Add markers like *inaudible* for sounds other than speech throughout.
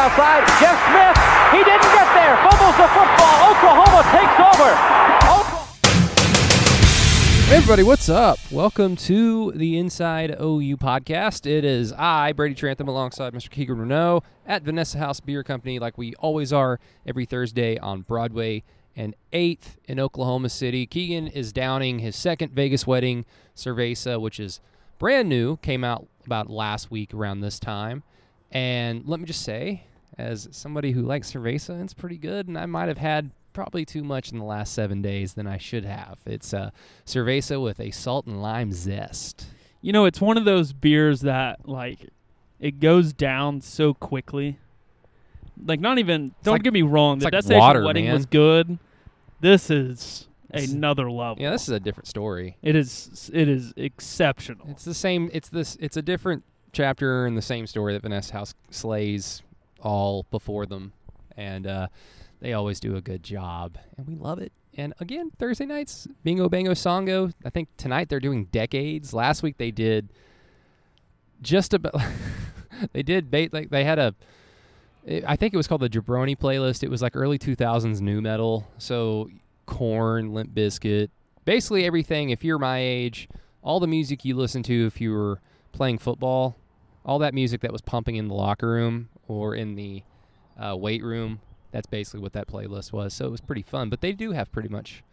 outside. Jeff Smith, he didn't get there. Fumbles the football. Oklahoma takes over. Hey everybody, what's up? Welcome to the Inside OU podcast. It is I, Brady Trantham, alongside Mr. Keegan Renault at Vanessa House Beer Company, like we always are every Thursday on Broadway and 8th in Oklahoma City. Keegan is downing his second Vegas wedding, Cerveza, which is brand new, came out about last week around this time. And let me just say, as somebody who likes Cerveza, it's pretty good, and I might have had probably too much in the last seven days than I should have. It's uh, Cerveza with a salt and lime zest. You know, it's one of those beers that like it goes down so quickly. Like not even don't like- get me wrong, it's the like destination water, wedding man. was good. This is This is- another level. Yeah, this is a different story. it is it is exceptional. It's the same. It's this. It's a different chapter in the same story that Vanessa House slays all before them, and uh, they always do a good job, and we love it. And again, Thursday nights, Bingo Bango Songo. I think tonight they're doing decades. Last week they did just about. *laughs* they did bait like they had a. it- I think it was called the Jabroni playlist. It was like early 2000s new metal. So Korn, Limp Bizkit, basically everything. If you're my age, all the music you listen to if you were playing football, all that music that was pumping in the locker room or in the uh, weight room. That's basically what that playlist was. So it was pretty fun. But they do have pretty much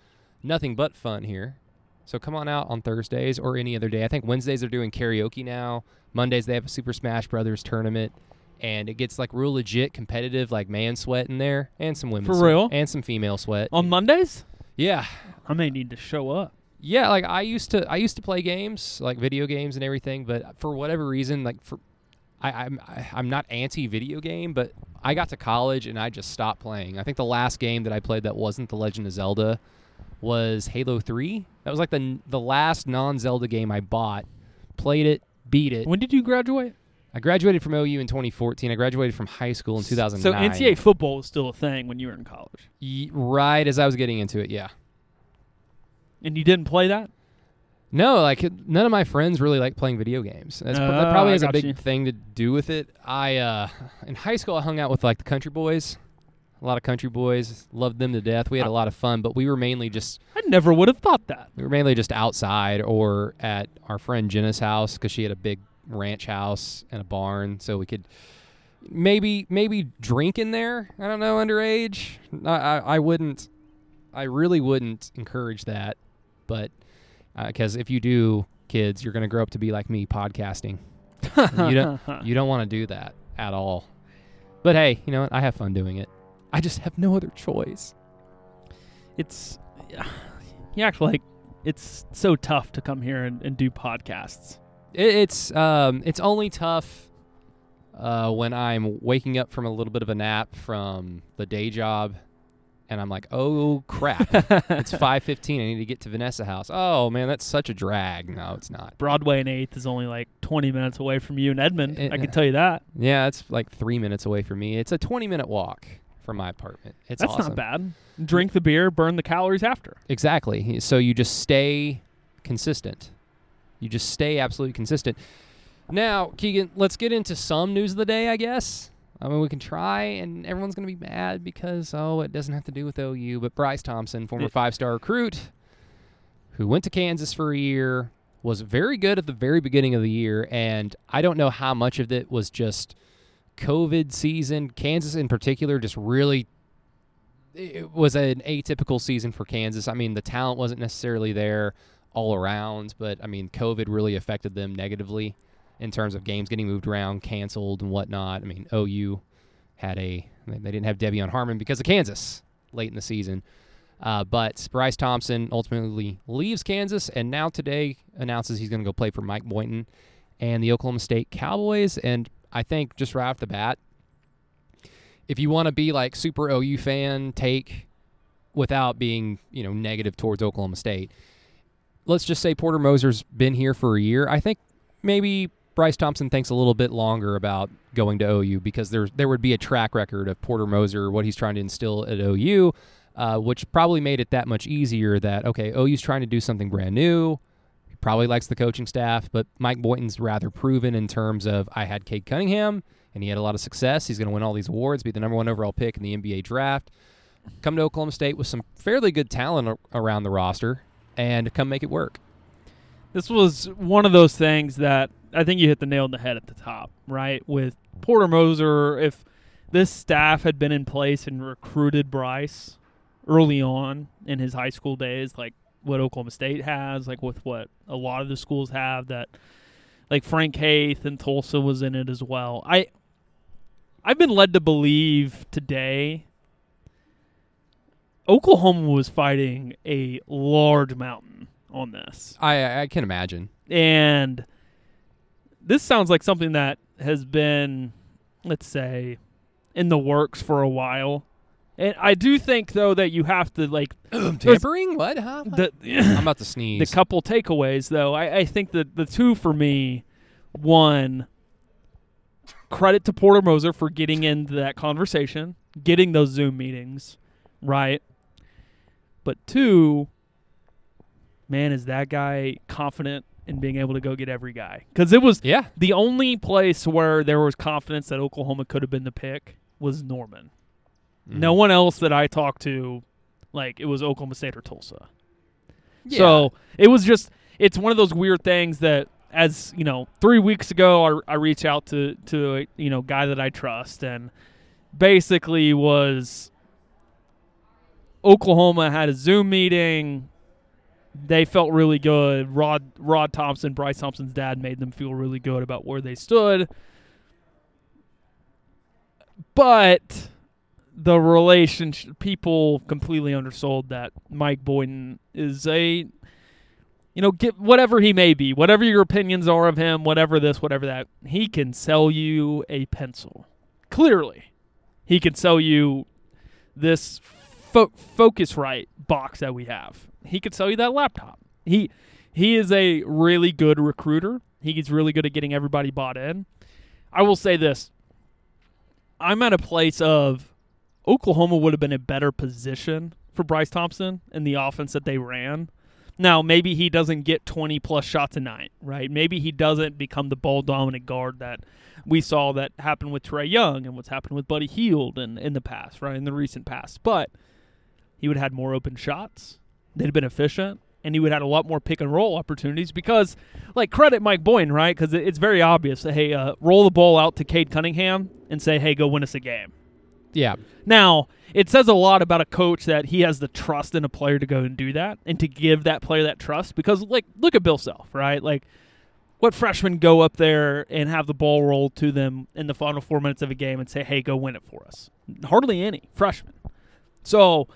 nothing but fun here. So come on out on Thursdays or any other day. I think Wednesdays they're doing karaoke now. Mondays they have a Super Smash Brothers tournament. And it gets like real legit competitive, like man sweat in there, and some women For sweat, real? and some female sweat. On Mondays, Yeah, I may need to show up. yeah, like I used to I used to play games, like video games and everything, but for whatever reason, like for I, I'm I, I'm not anti video game, but I got to college and I just stopped playing. I think the last game that I played that wasn't The Legend of Zelda was Halo 3. That was like the the last non-Zelda game I bought. Played it, beat it. When did you graduate? I graduated from OU in 2014. I graduated from high school in 2009. So NCAA football was still a thing when you were in college, Y- right as I was getting into it, yeah. and you didn't play that. No, like none of my friends really like playing video games. That's, Oh, that probably has a big you. thing to do with it. I uh, in high school I hung out with like the country boys, a lot of country boys. Loved them to death. We had a lot of fun, but we were mainly just I never would have thought that. we were mainly just outside or at our friend Jenna's house because she had a big ranch house and a barn, so we could maybe maybe drink in there. I don't know, underage. I I, I wouldn't. I really wouldn't encourage that, but because if you do, kids, you're going to grow up to be like me, podcasting. you don't *laughs* you don't want to do that at all. But hey, you know what? I have fun doing it. I just have no other choice. it's you *sighs* act like it's so tough to come here and, and do podcasts. It, it's um, it's only tough uh, when I'm waking up from a little bit of a nap from the day job, and I'm like, oh crap, it's *laughs* 5:15. I need to get to Vanessa House. Oh man, that's such a drag. No, it's not. Broadway and Eighth is only like 20 minutes away from you in Edmond. Eh, I can tell you that. Yeah, it's like three minutes away from me. It's a 20 minute walk from my apartment. It's That's awesome. not bad. Drink the beer, burn the calories after. Exactly. So you just stay consistent. You just stay absolutely consistent. Now, Keegan, let's get into some news of the day, I guess. I mean, we can try, and everyone's going to be mad because, oh, it doesn't have to do with OU. But Bryce Thompson, former five star recruit, who went to Kansas for a year, was very good at the very beginning of the year. And I don't know how much of it was just COVID season. Kansas, in particular, just really it was an atypical season for Kansas. I mean, the talent wasn't necessarily there all around, but I mean, COVID really affected them negatively in terms of games getting moved around, canceled, and whatnot. I mean, OU had a they didn't have Devion Harmon because of Kansas late in the season. Uh, but Bryce Thompson ultimately leaves Kansas, and now today announces he's going to go play for Mike Boynton and the Oklahoma State Cowboys. And I think just right off the bat, if you want to be like super OU fan take without being, you know, negative towards Oklahoma State, let's just say Porter Moser's been here for a year. I think maybe Bryce Thompson thinks a little bit longer about going to OU because there there would be a track record of Porter Moser, what he's trying to instill at OU, uh, which probably made it that much easier that, okay, OU's trying to do something brand new. He probably likes the coaching staff, but Mike Boynton's rather proven in terms of I had Cade Cunningham and he had a lot of success. He's going to win all these awards, be the number one overall pick in the NBA draft. Come to Oklahoma State with some fairly good talent around the roster, and come make it work. This was one of those things that I think you hit the nail on the head at the top, right? With Porter Moser, if this staff had been in place and recruited Bryce early on in his high school days, like what Oklahoma State has, like with what a lot of the schools have, that like Frank Haith and Tulsa was in it as well. I I've been led to believe today Oklahoma was fighting a large mountain on this. I I can imagine. And this sounds like something that has been, let's say, in the works for a while. And I do think though that you have to like *clears throat* Tampering? What? Huh? *clears throat* the I'm about to sneeze. the couple takeaways though. I, I think that the two for me, one, credit to Porter Moser for getting into that conversation, getting those Zoom meetings, right? But two, man, is that guy confident in being able to go get every guy? Because it was yeah. the only place where there was confidence that Oklahoma could have been the pick was Norman. No Mhm. one else that I talked to, like it was Oklahoma State or Tulsa. Yeah. So it was just it's one of those weird things that as you know three weeks ago I, I reached out to to a you know guy that I trust and basically was Oklahoma had a Zoom meeting. They felt really good. Rod Rod Thompson, Bryce Thompson's dad, made them feel really good about where they stood. But the relationship people completely undersold that Mike Boynton is a you know get whatever he may be whatever your opinions are of him whatever this whatever that he can sell you a pencil clearly he can sell you this fo- focusrite box that we have he could sell you that laptop he he is a really good recruiter he's really good at getting everybody bought in i will say this i'm at a place of Oklahoma would have been a better position for Bryce Thompson in the offense that they ran. Now, maybe he doesn't get 20 plus shots a night, right? Maybe he doesn't become the ball dominant guard that we saw that happen with Trae Young and what's happened with Buddy Hield in, in the past, right? In the recent past. But he would have had more open shots. They'd have been efficient. And he would have had a lot more pick and roll opportunities because, like, credit Mike Boyne, right? Because it's very obvious that, hey, uh, roll the ball out to Cade Cunningham and say, hey, go win us a game. yeah. Now, it says a lot about a coach that he has the trust in a player to go and do that and to give that player that trust because like look at Bill Self, right? Like what freshmen go up there and have the ball rolled to them in the final 4 minutes of a game and say, "Hey, go win it for us." Hardly any freshmen. So,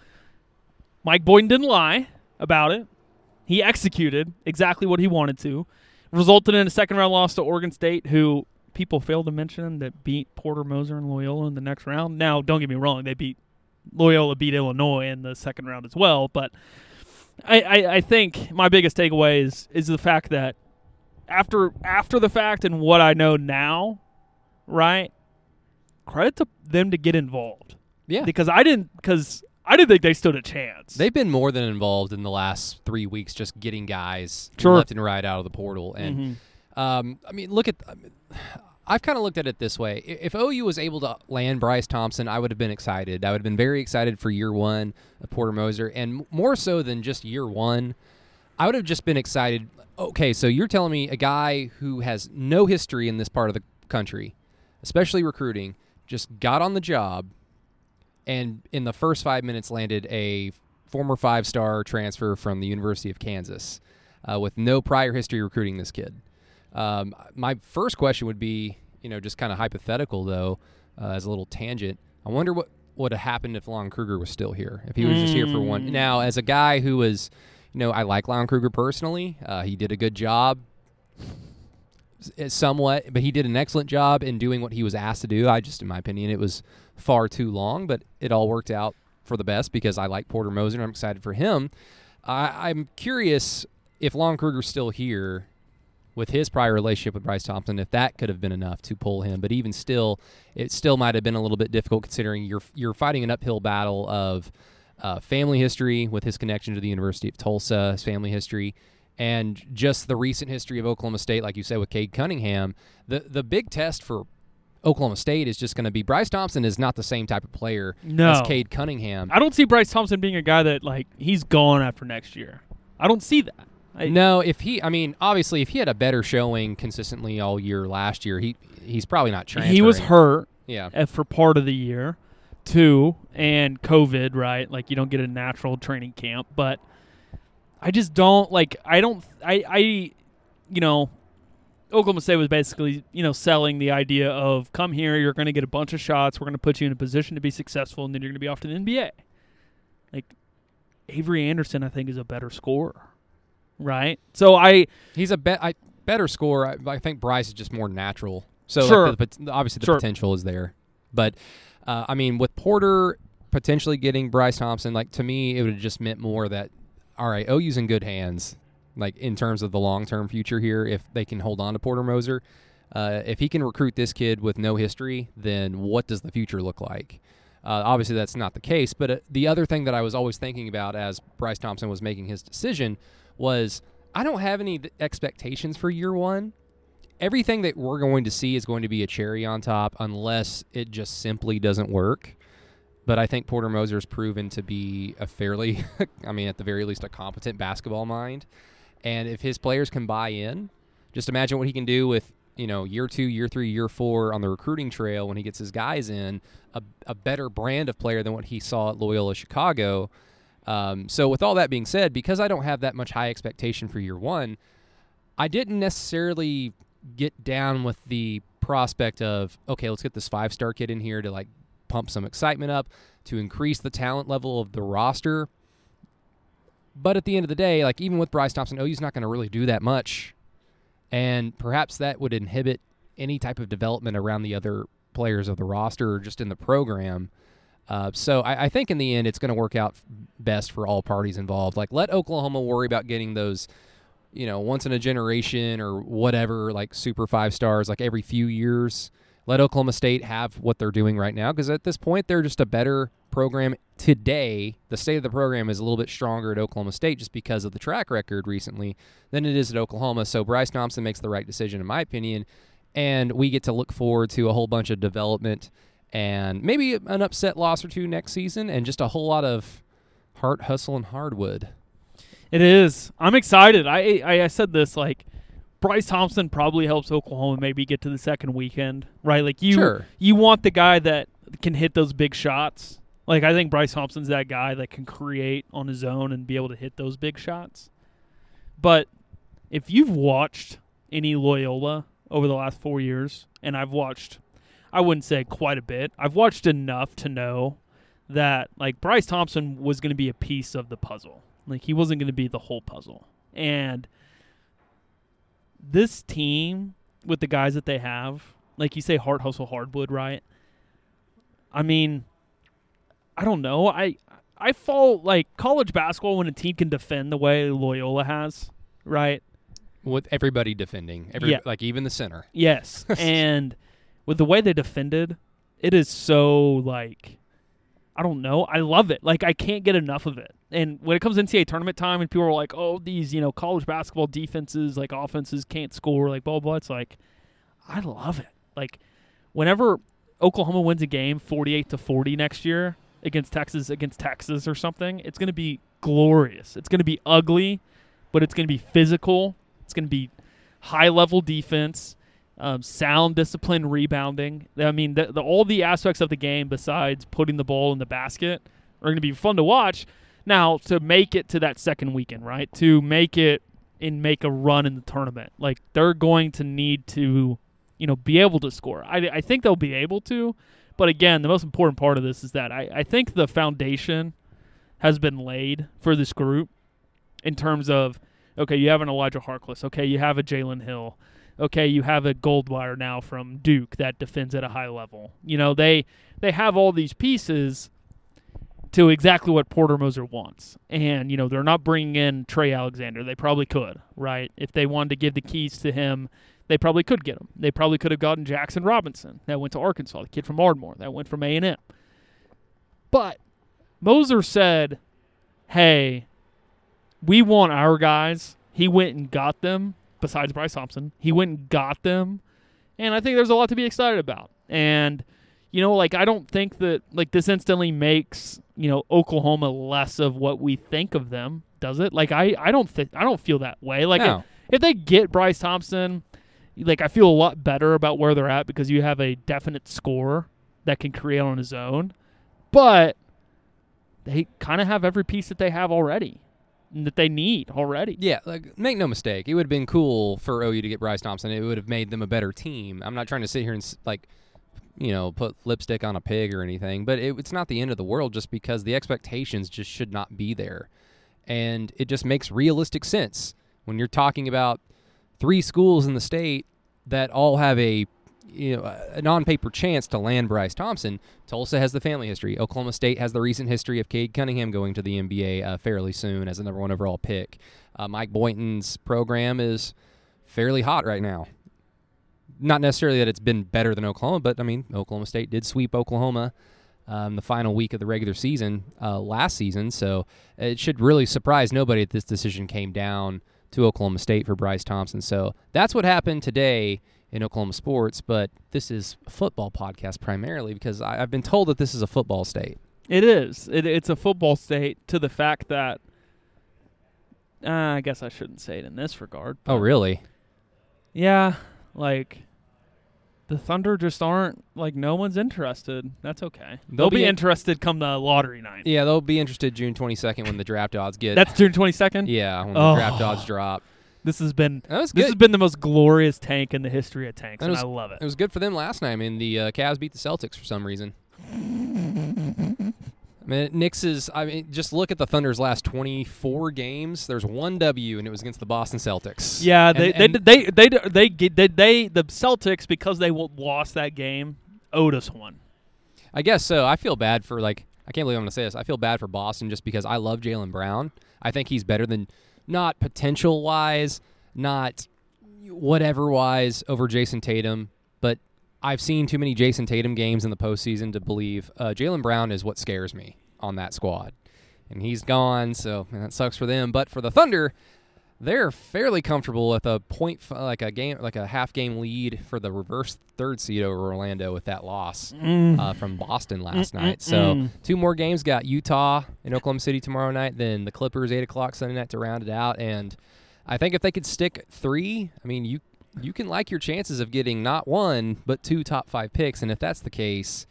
Mike Boynton didn't lie about it. He executed exactly what he wanted to. Resulted in a second round loss to Oregon State who people fail to mention that beat Porter Moser and Loyola in the next round. Now, don't get me wrong, they beat Loyola beat Illinois in the second round as well, but I, I, I think my biggest takeaway is is the fact that after after the fact and what I know now, right? Credit to them to get involved Yeah. because I didn't because I didn't think they stood a chance. They've been more than involved in the last three weeks, just getting guys Sure. left and right out of the portal. And Mhm. um, I mean, look at. I mean, *sighs* I've kind of looked at it this way: if OU was able to land Bryce Thompson, I would have been excited. I would have been very excited for year one of Porter Moser, and more so than just year one, I would have just been excited. Okay, so you're telling me a guy who has no history in this part of the country, especially recruiting, just got on the job, and in the first five minutes landed a former five-star transfer from the University of Kansas, uh, with no prior history recruiting this kid. Um, my first question would be, you know, just kind of hypothetical though, uh, as a little tangent. I wonder what would have happened if Lon Kruger was still here, if he was just here for one. Mm. Now, as a guy who was, you know, I like Lon Kruger personally. Uh, he did a good job, somewhat, but he did an excellent job in doing what he was asked to do. I just, in my opinion, it was far too long, but it all worked out for the best because I like Porter Moser and I'm excited for him. I, I'm curious if Lon Kruger's still here with his prior relationship with Bryce Thompson, if that could have been enough to pull him. But even still, it still might have been a little bit difficult considering you're you're fighting an uphill battle of uh, family history with his connection to the University of Tulsa, his family history, and just the recent history of Oklahoma State, like you said with Cade Cunningham. The the big test for Oklahoma State is just going to be Bryce Thompson is not the same type of player No. as Cade Cunningham. I don't see Bryce Thompson being a guy that like he's gone after next year. I don't see that. I, no, if he, I mean, obviously, if he had a better showing consistently all year last year, he he's probably not transferring. he was hurt Yeah, uh, for part of the year, too, and COVID. Right, like you don't get a natural training camp, but I just don't like. I don't. I. I. You know, Oklahoma State was basically you know selling the idea of come here, you're going to get a bunch of shots, we're going to put you in a position to be successful, and then you're going to be off to the NBA. Like Avery Anderson, I think is a better scorer. Right, so I he's a bet, I, better scorer. I, I think Bryce is just more natural. So like, Sure. the obviously the Sure. potential is there, but uh, I mean, with Porter potentially getting Bryce Thompson, like to me, it would have just meant more that all right, OU's in good hands, like in terms of the long term future here. If they can hold on to Porter Moser, uh, if he can recruit this kid with no history, then what does the future look like? Uh, obviously, that's not the case. But uh, the other thing that I was always thinking about as Bryce Thompson was making his decision was I don't have any expectations for year one. Everything that we're going to see is going to be a cherry on top unless it just simply doesn't work. But I think Porter Moser's proven to be a fairly, *laughs* I mean, at the very least, a competent basketball mind. And if his players can buy in, just imagine what he can do with, you know, year two, year three, year four on the recruiting trail when he gets his guys in, a, a better brand of player than what he saw at Loyola Chicago. Um, so, with all that being said, because I don't have that much high expectation for year one, I didn't necessarily get down with the prospect of, okay, let's get this five star kid in here to like pump some excitement up, to increase the talent level of the roster. But at the end of the day, like even with Bryce Thompson, OU's not going to really do that much. And perhaps that would inhibit any type of development around the other players of the roster or just in the program. Uh, so I, I think in the end, it's going to work out best for all parties involved. Like let Oklahoma worry about getting those, you know, once in a generation or whatever, like super five stars, like every few years. Let Oklahoma State have what they're doing right now because at this point they're just a better program today. The state of the program is a little bit stronger at Oklahoma State just because of the track record recently than it is at Oklahoma. So Bryce Thompson makes the right decision, in my opinion, and we get to look forward to a whole bunch of development and maybe an upset loss or two next season, and just a whole lot of heart, hustle, and hardwood. It is. I'm excited. I, I I said this like Bryce Thompson probably helps Oklahoma maybe get to the second weekend, right? Like you Sure. you want the guy that can hit those big shots. Like I think Bryce Thompson's that guy that can create on his own and be able to hit those big shots. But if you've watched any Loyola over the last 4 years, and I've watched I wouldn't say quite a bit. I've watched enough to know that like Bryce Thompson was going to be a piece of the puzzle. Like he wasn't going to be the whole puzzle. And this team with the guys that they have, like you say heart hustle hardwood, right? I mean, I don't know. I I fall like college basketball when a team can defend the way Loyola has, right? With everybody defending, every Yeah. like even the center. Yes. *laughs* and with the way they defended, it is so like I don't know. I love it. Like I can't get enough of it. And when it comes to NCAA tournament time and people are like, "Oh, these, you know, college basketball defenses, like offenses can't score, like blah blah," blah. it's like I love it. Like whenever Oklahoma wins a game 48 to 40 next year against Texas against Texas or something, it's going to be glorious. It's going to be ugly, but it's going to be physical. It's going to be high level defense, um, sound discipline, rebounding. I mean, the, the, all the aspects of the game besides putting the ball in the basket are going to be fun to watch. Now, to make it to that second weekend, right? To make it and make a run in the tournament, like they're going to need to, you know, be able to score. I, I think they'll be able to, but again, the most important part of this is that I, I think the foundation has been laid for this group in terms of okay, you have an Elijah Harkless, okay, you have a Jalen Hill, okay, you have a Goldwire now from Duke that defends at a high level. You know, they they have all these pieces to exactly what Porter Moser wants. And, you know, they're not bringing in Trey Alexander. They probably could, right? If they wanted to give the keys to him, they probably could get him. They probably could have gotten Jackson Robinson that went to Arkansas, the kid from Ardmore that went from A&M. But Moser said, "Hey, we want our guys." He went and got them. Besides Bryce Thompson, he went and got them, and I think there's a lot to be excited about. And you know, like I don't think that like this instantly makes you know Oklahoma less of what we think of them, does it? Like I I don't think I don't feel that way. Like No. if, if they get Bryce Thompson, like I feel a lot better about where they're at because you have a definite scorer that can create on his own. But they kind of have every piece that they have already that they need already. Yeah, like make no mistake, it would have been cool for OU to get Bryce Thompson. It would have made them a better team. I'm not trying to sit here and like, you know, put lipstick on a pig or anything, but it, it's not the end of the world just because the expectations just should not be there, and it just makes realistic sense when you're talking about three schools in the state that all have a you know a non-paper chance to land Bryce Thompson. Tulsa has the family history. Oklahoma State has the recent history of Cade Cunningham going to the NBA uh, fairly soon as a number one overall pick. Uh, Mike Boynton's program is fairly hot right now. Not necessarily that it's been better than Oklahoma, but I mean Oklahoma State did sweep Oklahoma um, the final week of the regular season uh, last season, so it should really surprise nobody that this decision came down to Oklahoma State for Bryce Thompson. So that's what happened today in Oklahoma sports, but this is a football podcast primarily because I, I've been told that this is a football state. It is. It, it's a football state to the fact that uh, I guess I shouldn't say it in this regard. Oh, really? Yeah, like the Thunder just aren't like no one's interested. That's okay. They'll, be be, in- interested come the lottery night. Yeah, they'll be interested June 22nd when the draft odds get. That's June twenty second. yeah, when Oh. the draft odds drop. This has been this has been the most glorious tank in the history of tanks, That and was- I love it. It was good for them last night. I mean, the uh, Cavs beat the Celtics for some reason. I mean, Knicks is. I mean, just look at the Thunder's last 24 games. There's one W, and it was against the Boston Celtics. Yeah, And- they and- they, they they they they they they the Celtics because they lost that game owed us one. I guess so. I feel bad for like. I can't believe I'm going to say this. I feel bad for Boston just because I love Jaylen Brown. I think he's better than, not potential wise, not whatever wise over Jayson Tatum, I've seen too many Jayson Tatum games in the postseason to believe uh, Jaylen Brown is what scares me on that squad, and he's gone. So man, that sucks for them. But for the Thunder, they're fairly comfortable with a point, f- like a game, like a half game lead for the reverse third seed over Orlando with that loss uh, from Boston last night. So Mm. two more games got Utah and Oklahoma City tomorrow night, then the Clippers eight o'clock Sunday night to round it out. And I think if they could stick three, I mean you you can like your chances of getting not one but two top five picks. And if that's the case,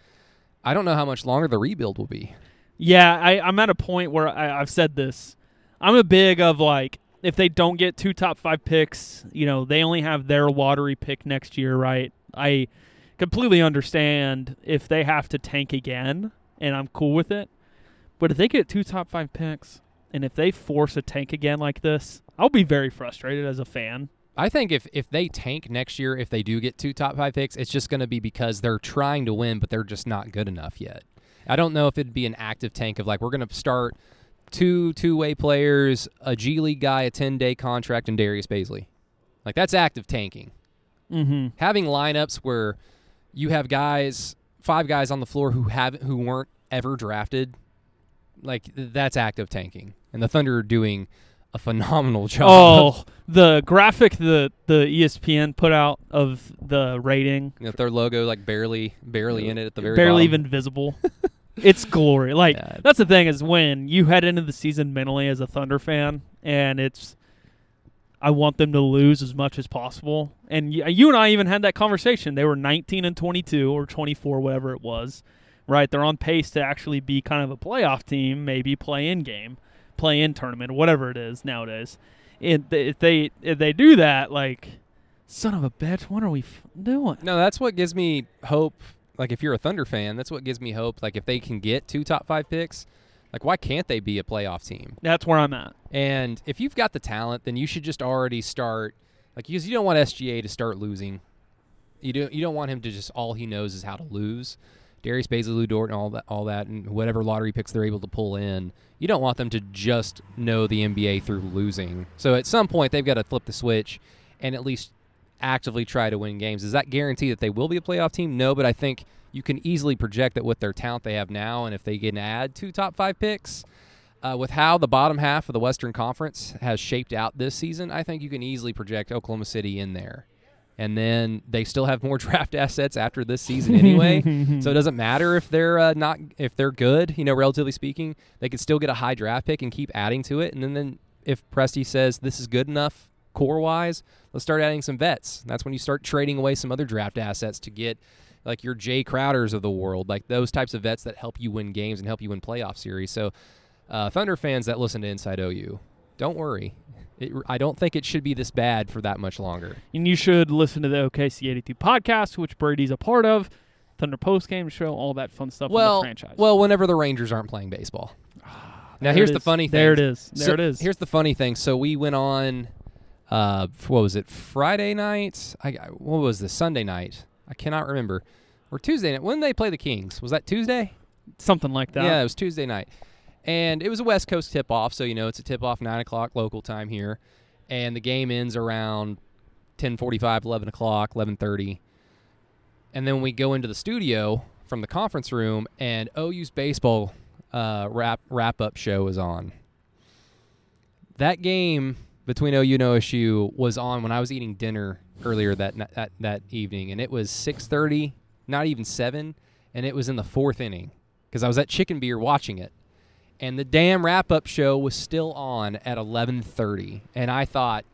I don't know how much longer the rebuild will be. Yeah, I, I'm at a point where I, I've said this. I'm a big of like if they don't get two top five picks, you know, they only have their lottery pick next year, right? I completely understand if they have to tank again, and I'm cool with it. But if they get two top five picks, and if they force a tank again like this, I'll be very frustrated as a fan. I think if if they tank next year, if they do get two top five picks, it's just going to be because they're trying to win, but they're just not good enough yet. I don't know if it'd be an active tank of like we're going to start two two way players, a G League guy, a ten day contract, and Darius Bazley. Like that's active tanking. Mm-hmm. Having lineups where you have guys, five guys on the floor who haven't who weren't ever drafted, like that's active tanking. And the Thunder are doing a phenomenal job. Oh, *laughs* the graphic the the ESPN put out of the rating You know, their logo like barely barely in it at the very barely bottom. even visible. *laughs* it's glory. Like Yeah. that's the thing is when you head into the season mentally as a Thunder fan, and it's I want them to lose as much as possible. And y- you and I even had that conversation. They were 19 and 22 or 24, whatever it was. Right? They're on pace to actually be kind of a playoff team, maybe play in game, play in tournament, whatever it is nowadays. If they if they, if they do that, like son of a bitch, what are we f- doing? No, that's what gives me hope. Like if you're a Thunder fan, that's what gives me hope. Like if they can get two top five picks, like why can't they be a playoff team? That's where I'm at. And if you've got the talent, then you should just already start like because you don't want SGA to start losing. You don't you don't want him to just all he knows is how to lose. Darius Bazley, Lu Dort, and all that, all that, and whatever lottery picks they're able to pull in. You don't want them to just know the NBA through losing. So at some point they've got to flip the switch and at least actively try to win games. Does that guarantee that they will be a playoff team? No, but I think you can easily project that with their talent they have now, and if they can add two top five picks, uh, with how the bottom half of the Western Conference has shaped out this season, I think you can easily project Oklahoma City in there. And then they still have more *laughs* draft assets after this season anyway. so it *laughs* doesn't matter if they're uh, not if they're good, you know, relatively speaking, they could still get a high draft pick and keep adding to it. And then, then if Presti says this is good enough core wise, let's start adding some vets. That's when you start trading away some other draft assets to get like your Jae Crowders of the world, like those types of vets that help you win games and help you win playoff series. So, uh, Thunder fans that listen to Inside OU, don't worry. It, I don't think it should be this bad for that much longer. And you should listen to the OKC 82 podcast, which Brady's a part of, Thunder Post Game Show, all that fun stuff well, franchise. Well, whenever the Rangers aren't playing baseball. now, here's the funny thing. There it is. There So, it is. Here's the funny thing. So we went on, uh, what was it? Friday night? I I- what was this? Sunday night? I cannot remember. Or Tuesday night? When did they play the Kings? Was that Tuesday? Something like that. Yeah, it was Tuesday night, and it was a West Coast tip off. So you know it's a tip off nine o'clock local time here, and the game ends around 10:45, 11 o'clock, 11:30, and then we go into the studio from the conference room, and OU's baseball uh, wrap wrap up show is on. That game between OU and OSU was on when I was eating dinner earlier that that that evening, and it was 6:30, not even seven, and it was in the fourth inning because I was at Chicken Beer watching it, and the damn wrap up show was still on at 11:30, and I thought,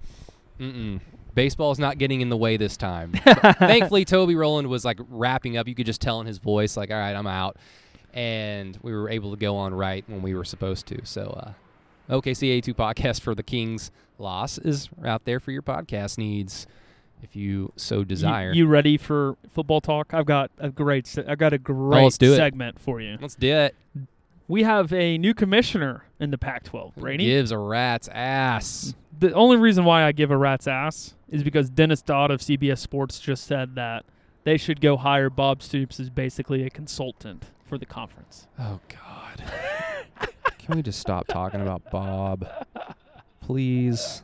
mm baseball's not getting in the way this time. *laughs* Thankfully, Toby Rowland was like wrapping up. You could just tell in his voice, like, all right, I'm out. And we were able to go on right when we were supposed to. So, uh, OKC 82 podcast for the Kings loss is out there for your podcast needs if you so desire. You, ready for football talk? I've got a great. Se- I've got a great Oh, let's it. segment for you. Let's do it. We have a new commissioner in the Pac-12. Brady. Gives a rat's ass. The only reason why I give a rat's ass is because Dennis Dodd of CBS Sports just said that they should go hire Bob Stoops as basically a consultant for the conference. Oh God. *laughs* Can we just stop talking about Bob? Please.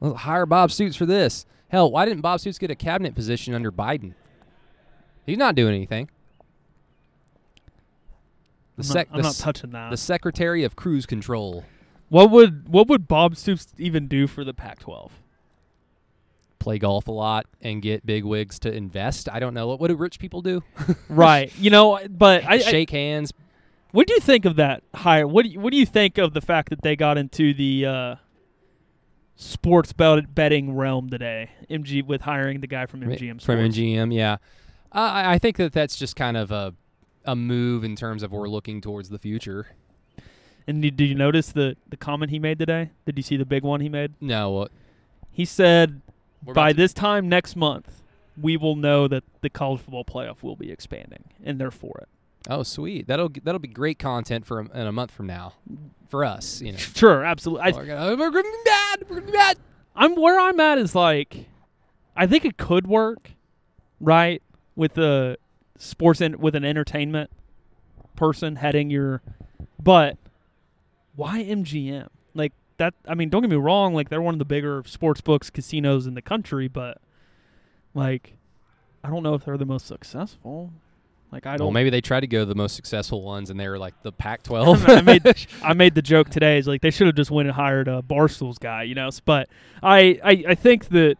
Well, hire Bob Stoops for this. Hell, why didn't Bob Stoops get a cabinet position under Biden? He's not doing anything. The, I'm, sec- not, I'm the, not touching that. the Secretary of Cruise Control. what would what would Bob Stoops even do for the Pac-12? Play golf a lot and get big wigs to invest. I don't know. What, what do rich people do? *laughs* right. You know, but I, I Shake hands. what do you think of that hire? What do you, what do you think of the fact that they got into the uh, sports bet- betting realm today? MG with hiring the guy from MGM From MGM, yeah. Uh, I I think that that's just kind of a a move in terms of we're looking towards the future. And did, you notice the the comment he made today? Did you see the big one he made? No, uh, He said by this time next month, we will know that the college football playoff will be expanding, and they're for it. oh sweet, that'll that'll be great content for a, in a month from now, for us. You know, *laughs* Sure, absolutely. I, we're gonna, we're gonna be bad. We're gonna be bad. I'm where I'm at is like, I think it could work, right? With the sports and with an entertainment person heading your, but why MGM? Like that. I mean, don't get me wrong. Like they're one of the bigger sports books casinos in the country, but like, I don't know if they're the most successful. Like I don't. maybe they tried to go the most successful ones, and they were like the Pac-12. *laughs* I made *laughs* I made the joke today. Is like they should have just went and hired a Barstool's guy, you know. But I, I, I think that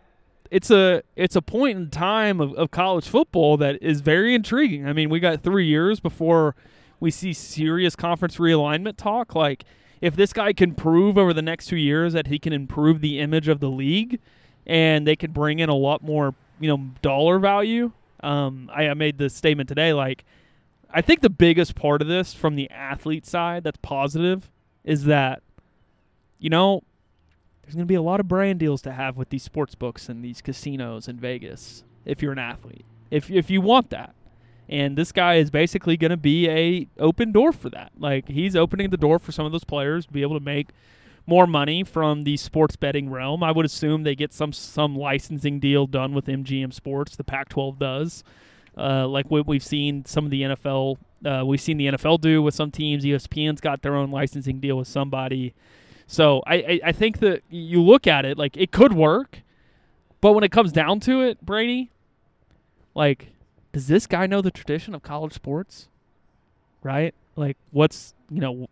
it's a it's a point in time of, of college football that is very intriguing. I mean, we got three years before we see serious conference realignment talk. Like if this guy can prove over the next two years that he can improve the image of the league, and they can bring in a lot more, you know, dollar value. Um, I, I made the statement today, like. I think the biggest part of this from the athlete side that's positive is that, you know, there's going to be a lot of brand deals to have with these sports books and these casinos in Vegas if you're an athlete. If if you want that. And this guy is basically going to be a open door for that. Like he's opening the door for some of those players to be able to make more money from the sports betting realm. I would assume they get some some licensing deal done with MGM Sports. The Pac-12 does uh, like what we've seen some of the NFL. Uh, we've seen the NFL do with some teams. ESPN's got their own licensing deal with somebody. So I, I, I think that you look at it like it could work, but when it comes down to it, Brady, like, does this guy know the tradition of college sports? Right? Like, what's you know,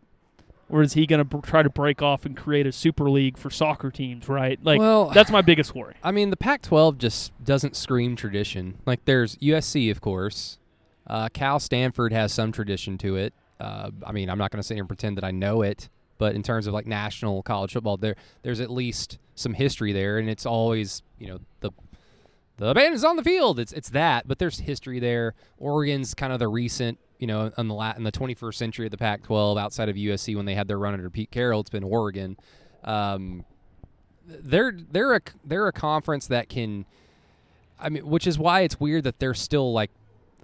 or is he going to br- try to break off and create a super league for soccer teams? Right, like well, that's my biggest worry. I mean, the Pac-12 just doesn't scream tradition. Like there's USC, of course. Uh, Cal Stanford has some tradition to it. Uh, I mean, I'm not going to sit here and pretend that I know it, but in terms of like national college football, there there's at least some history there, and it's always you know the the band is on the field. It's it's that, but there's history there. Oregon's kind of the recent, you know, in the la- in the 21st century of the Pac-12, outside of USC when they had their run under Pete Carroll, it's been Oregon. Um, they're they're a they're a conference that can, I mean, which is why it's weird that they're still like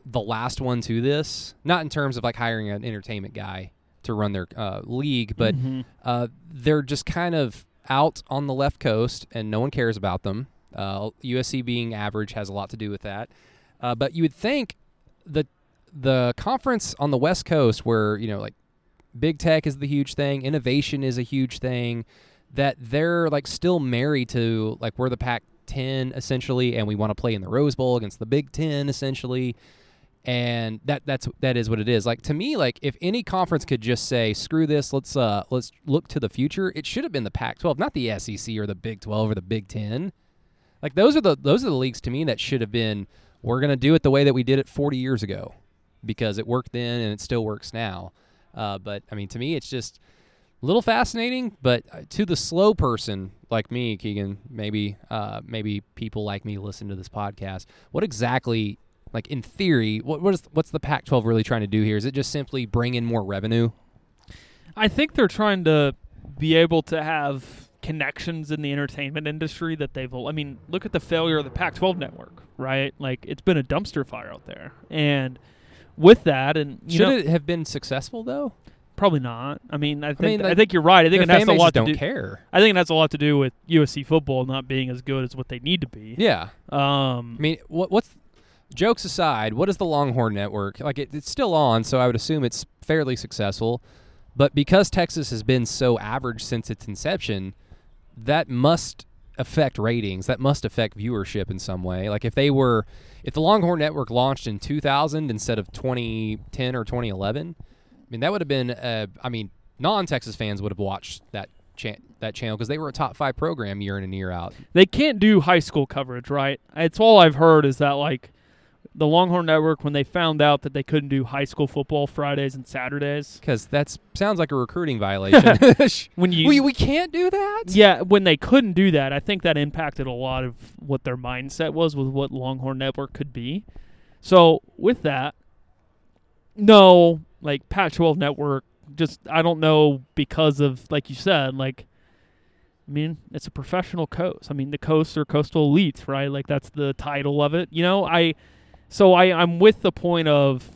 the last one to this. Not in terms of like hiring an entertainment guy to run their uh, league, but Mhm. uh, they're just kind of out on the left coast, and no one cares about them. Uh, USC being average has a lot to do with that. Uh, but you would think the the conference on the West Coast, where you know like big tech is the huge thing, innovation is a huge thing, that they're like still married to like we're the Pac-10 essentially, and we want to play in the Rose Bowl against the Big Ten essentially. And that that's that is what it is. Like to me, like if any conference could just say, "Screw this, let's uh let's look to the future," it should have been the Pac-12, not the SEC or the Big 12 or the Big 10. Like those are the those are the leagues to me that should have been. We're gonna do it the way that we did it 40 years ago, because it worked then and it still works now. Uh, but I mean, to me, it's just a little fascinating. But uh, to the slow person like me, Keegan, maybe uh, maybe people like me listen to this podcast. What exactly, like in theory, what what is what's the Pac-12 really trying to do here? Is it just simply bring in more revenue? I think they're trying to be able to have connections in the entertainment industry that they've. I mean, look at the failure of the Pac-12 network, right? Like it's been a dumpster fire out there, and with that, and you Should know, it have been successful though? probably not. I mean, I think mean, I think you're right. I think it has a lot to don't do. care. I think it has a lot to do with USC football not being as good as what they need to be. Yeah. Um, I mean, what, what's jokes aside? What is the Longhorn Network like? It, it's still on, so I would assume it's fairly successful. But because Texas has been so average since its inception, that must affect ratings. That must affect viewership in some way. Like if they were, if the Longhorn Network launched in 2000 instead of 2010 or 2011, I mean that would have been. Uh, I mean, non-Texas fans would have watched that. That channel because they were a top five program year in and year out. they can't do high school coverage, right? It's all I've heard is that like the Longhorn Network when they found out that they couldn't do high school football Fridays and Saturdays. Because that sounds like a recruiting violation. *laughs* *laughs* When you we, we can't do that? Yeah, when they couldn't do that, I think that impacted a lot of what their mindset was with what Longhorn Network could be. So with that, no, like Pac-12 Network, just I don't know because of like you said, like I mean, it's a professional coast. I mean, the coasts are coastal elites, right? Like that's the title of it. You know, I so I I'm with the point of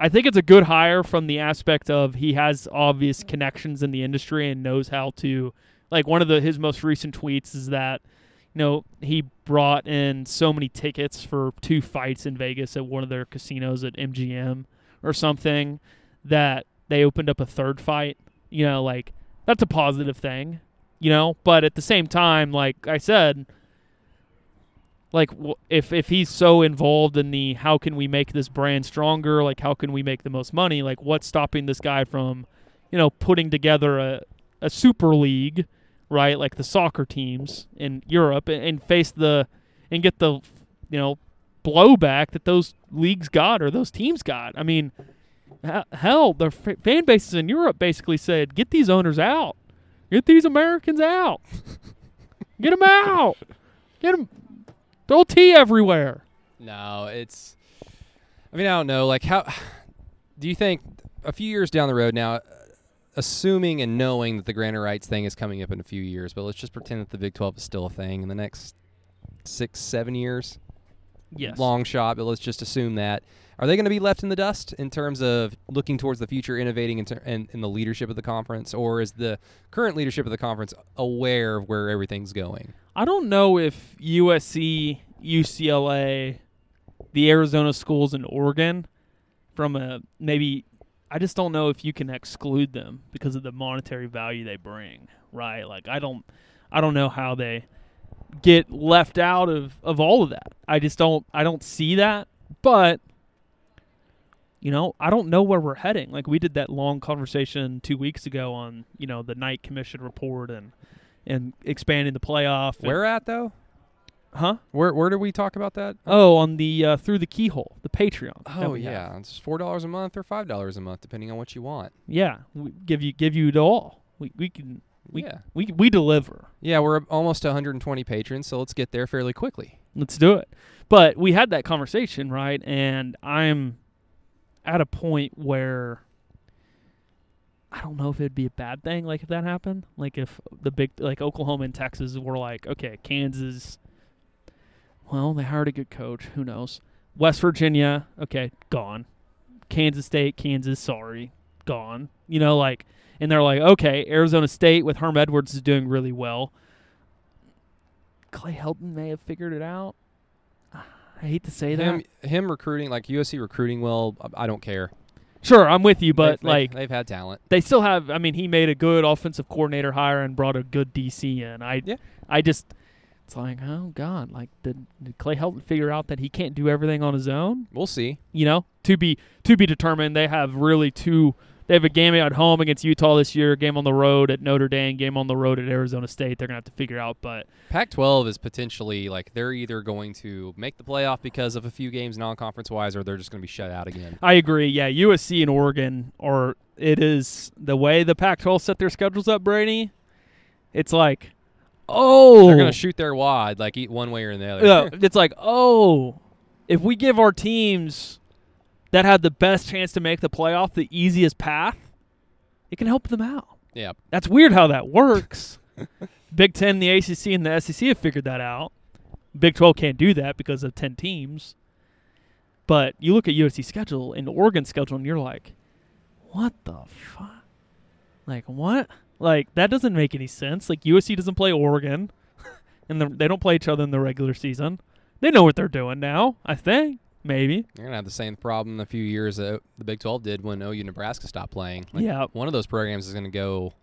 I think it's a good hire from the aspect of he has obvious connections in the industry and knows how to like one of the his most recent tweets is that you know he brought in so many tickets for two fights in Vegas at one of their casinos at MGM or something that they opened up a third fight. You know like that's a positive thing you know? But at the same time like I said like if if he's so involved in the how can we make this brand stronger? Like how can we make the most money? Like what's stopping this guy from you know putting together a a super league right? Like the soccer teams in Europe and, and face the and get the you know blowback that those leagues got or those teams got. I mean hell the fan bases in Europe basically said get these owners out. Get these Americans out. Get them out. Get them Throw tea everywhere. No, it's. I mean, I don't know. Like, how do you think a few years down the road now, assuming and knowing that the grant of rights thing is coming up in a few years, but let's just pretend that the Big 12 is still a thing in the next six, seven years? Yes. Long shot, but let's just assume that. Are they going to be left in the dust in terms of looking towards the future, innovating in, ter- in, in the leadership of the conference, or is the current leadership of the conference aware of where everything's going? I don't know if USC, UCLA, the Arizona schools in Oregon, from a maybe, I just don't know if you can exclude them because of the monetary value they bring. Right? Like I don't, I don't know how they get left out of of all of that. I just don't, I don't see that. But you know, I don't know where we're heading. Like we did that long conversation two weeks ago on, you know, the Knight Commission report and and expanding the playoff. and- Where at though? huh? Where where did we talk about that? Oh, on the uh, through the keyhole, the Patreon. that Oh we have. yeah, it's four dollars a month or five dollars a month, depending on what you want. yeah. We give you give you it all. We we can we yeah, we we deliver. yeah, we're almost 120 patrons, so let's get there fairly quickly. Let's do it. But we had that conversation, right? And I'm at a point where I don't know if it'd be a bad thing, like if that happened. Like if the big, like Oklahoma and Texas were like, okay, Kansas, well, they hired a good coach. Who knows? West Virginia, okay, gone. Kansas State, Kansas, sorry, gone. You know, like, and they're like, okay, Arizona State with Herm Edwards is doing really well. Clay Helton may have figured it out. *sighs* I hate to say that. Him, him recruiting like USC recruiting well, I I don't care. Sure, I'm with you, but They've- they've- like they've had talent. they still have. I mean, he made a good offensive coordinator hire and brought a good DC in. I, Yeah. I just, it's like, oh god, like did, did Clay Helton figure out that he can't do everything on his own? We'll see. You know, to be to be determined. They have really two. They have a game at home against Utah this year, game on the road at Notre Dame, game on the road at Arizona State. They're gonna have to figure out, but Pac-12 is potentially like they're either going to make the playoff because of a few games non-conference wise, or they're just going to be shut out again. I agree. Yeah, USC and Oregon are. It is the way the Pac-12 set their schedules up, Brady. It's like, oh, They're going to shoot their wad like eat one way or the other. Yeah, it's like, oh, if we give our teams that have the best chance to make the playoff the easiest path, it can help them out. yeah. That's weird how that works. *laughs* Big Ten, the ACC, and the SEC have figured that out. Big Twelve can't do that because of ten teams. But you look at USC schedule and Oregon schedule, and you're like, what the fuck? Like what? Like that doesn't make any sense. Like USC doesn't play Oregon, *laughs* and the, they don't play each other in the regular season. They know what they're doing now. I think maybe. You're going to have the same problem a few years that the Big 12 did when OU Nebraska stopped playing. Like, Yeah. One of those programs is going to go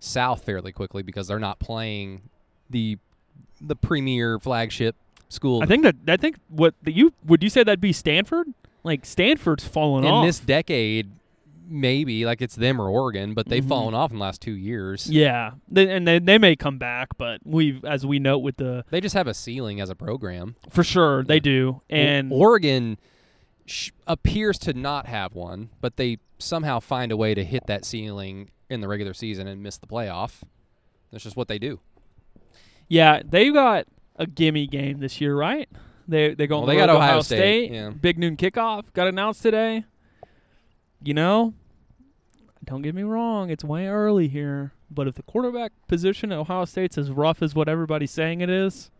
south fairly quickly because they're not playing the the premier flagship school I think that I think what you would you say that'd be Stanford? Like Stanford's fallen in off. this decade maybe like it's them or Oregon, but they've Mhm. fallen off in the last 2 years. Yeah, they, and they, they may come back, but we, as we note with the They just have a ceiling as a program. for sure they do, and Oregon sh- appears to not have one, but they somehow find a way to hit that ceiling in the regular season and miss the playoff. That's just what they do. yeah, they got a gimme game this year, right? They they go Well, they got Ohio Ohio State, yeah. Big noon kickoff got announced today. You know, don't get me wrong, it's way early here, but if the quarterback position at Ohio State's as rough as what everybody's saying it is.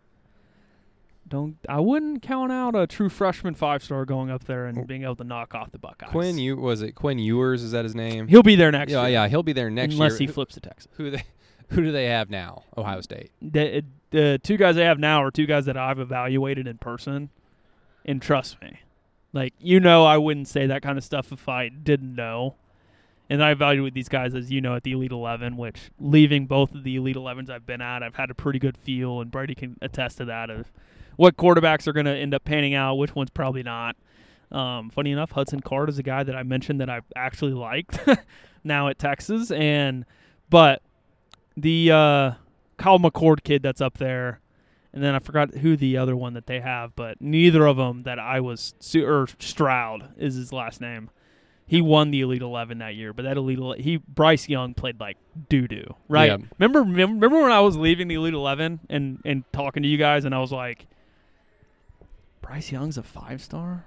Don't I wouldn't count out a true freshman five star going up there and oh. being able to knock off the Buckeyes. Quinn, you was it Quinn Ewers? Is that his name? He'll be there next yeah, year. yeah, he'll be there next unless year. he flips to Texas. who they *laughs* who do they have now? Ohio State. The, the two guys I have now are two guys that I've evaluated in person, and trust me, like you know, I wouldn't say that kind of stuff if I didn't know. And I evaluate these guys as you know at the Elite Eleven, which leaving both of the Elite Elevens I've been at, I've had a pretty good feel, and Brady can attest to that of what quarterbacks are going to end up panning out, which ones probably not. Um, funny enough, Hudson Card is a guy that I mentioned that I actually liked *laughs* now at Texas, and but the uh, Kyle McCord kid that's up there, and then I forgot who the other one that they have, but neither of them that I was or Stroud is his last name. He won the Elite Eleven that year, but that Elite he Bryce Young played like doo doo, right? Yeah. Remember, remember when I was leaving the Elite Eleven and and talking to you guys, and I was like, Bryce Young's a five star.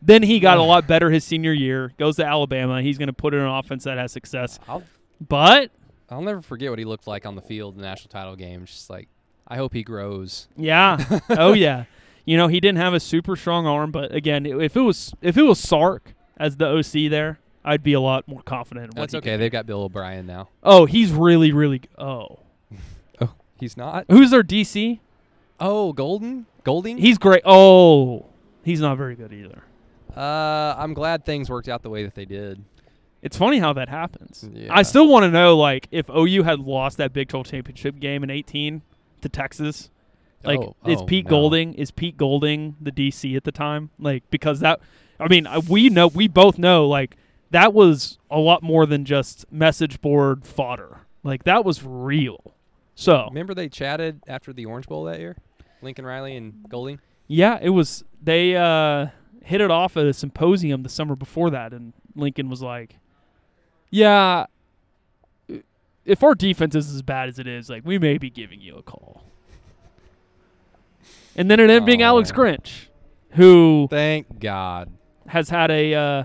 Then he got a lot better his senior year. Goes to Alabama. He's going to put in an offense that has success. I'll But I'll never forget what he looked like on the field in the national title game. Just like I hope he grows. Yeah. *laughs* oh yeah. You know he didn't have a super strong arm, but again, if it was if it was Sark as the OC there, I'd be a lot more confident. That's okay. They've got Bill O'Brien now. Oh, he's really really. Oh, *laughs* Oh, he's not. who's their DC? Oh, Golden, Golding. He's great. Oh, he's not very good either. Uh, I'm glad things worked out the way that they did. It's funny how that happens. Yeah. I still want to know, like, if OU had lost that Big 12 championship game in 18 to Texas, like, Oh, is oh, Pete no. Golding is Pete Golding the DC at the time? Like, because that I mean, we know we both know like that was a lot more than just message board fodder. Like that was real. So Remember they chatted after the Orange Bowl that year? Lincoln Riley and Golding? yeah, it was they uh, hit it off at a symposium the summer before that, and Lincoln was like, "Yeah, if our defense is as bad as it is, like we may be giving you a call." And then it ended up being Alex Aw. Grinch, who Thank God. has had a uh,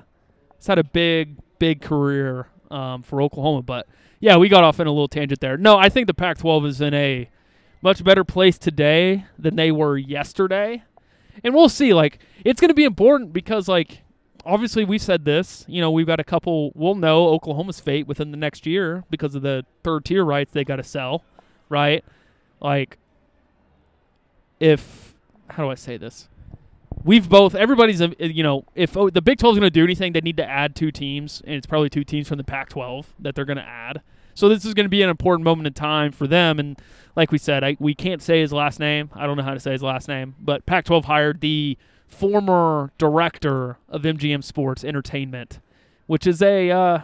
has had a big big career um, for Oklahoma. But yeah, we got off in a little tangent there. No, I think the Pac-12 is in a much better place today than they were yesterday, and we'll see. Like it's going to be important because like obviously we said this. You know, we've got a couple. We'll know Oklahoma's fate within the next year because of the third tier rights they got to sell, right? Like if how do I say this? we've both everybody's uh, you know if oh, the Big 12 is going to do anything, they need to add two teams, and it's probably two teams from the Pac-12 that they're going to add. So this is going to be an important moment in time for them. And like we said, I, we can't say his last name. I don't know how to say his last name, but Pac-12 hired the former director of MGM Sports Entertainment, which is a uh,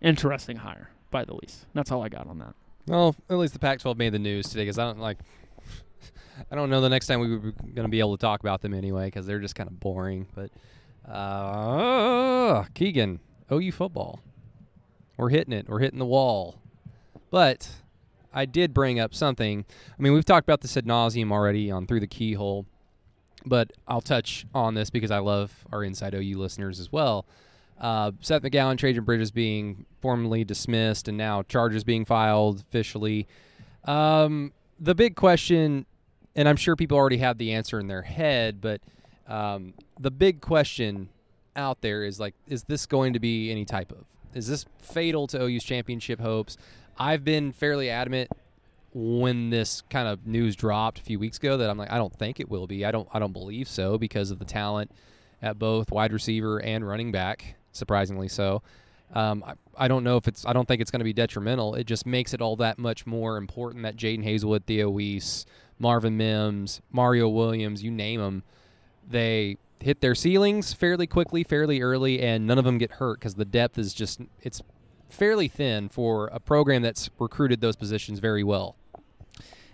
interesting hire by the least. That's all I got on that. Well, at least the Pac-12 made the news today because I don't like. I don't know the next time we were going to be able to talk about them anyway because they're just kind of boring. But uh, Keegan, OU football, we're hitting it. We're hitting the wall. But I did bring up something. I mean, we've talked about this ad nauseum already on through the keyhole, but I'll touch on this because I love our inside OU listeners as well. Uh, Seth McGowan, Trejan Bridges being formally dismissed, and now charges being filed officially. Um, the big question, and I'm sure people already have the answer in their head, but um, the big question out there is like, is this going to be any type of? Is this fatal to OU's championship hopes? I've been fairly adamant when this kind of news dropped a few weeks ago that I'm like, I don't think it will be. I don't. I don't believe so because of the talent at both wide receiver and running back. Surprisingly so. Um, I, I don't know if it's. I don't think it's going to be detrimental. It just makes it all that much more important that Jadon Haselwood, Theo Wease, Marvin Mims, Mario Williams, you name them, they hit their ceilings fairly quickly, fairly early, and none of them get hurt because the depth is just it's fairly thin for a program that's recruited those positions very well.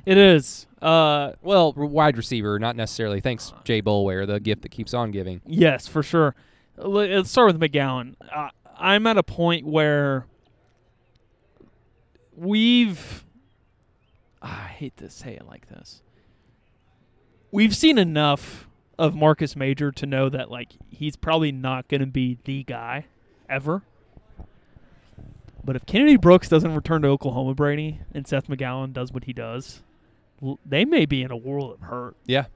It is. Uh, Well, wide receiver, not necessarily. Thanks, Jay Bolware, the gift that keeps on giving. Yes, for sure. Let's start with McGowan. Uh, I'm at a point where we've. Ah, I hate to say it like this. We've seen enough of Marcus Major to know that like he's probably not going to be the guy ever. But if Kennedy Brooks doesn't return to Oklahoma, Brady, and Seth McGowan does what he does, they may be in a world of hurt. Yeah.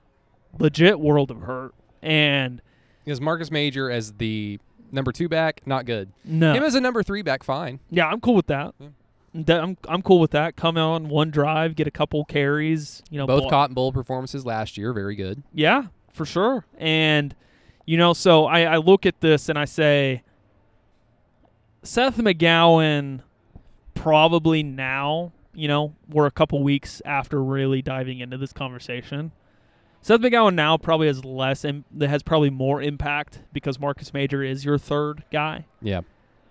Legit world of hurt. And Because Marcus Major as the number two back, not good. no. Him as a number three back, fine. Yeah, I'm cool with that. Yeah. That- I'm I'm cool with that. Come on one drive, get a couple carries. You know, Both ball- Cotton Bowl performances last year, very good. Yeah, for sure. And you know, so I, I look at this and I say, Seth McGowan, probably now. You know, we're a couple weeks after really diving into this conversation. Seth McGowan now probably has less, Im- that has probably more impact because Marcus Major is your third guy. Yeah.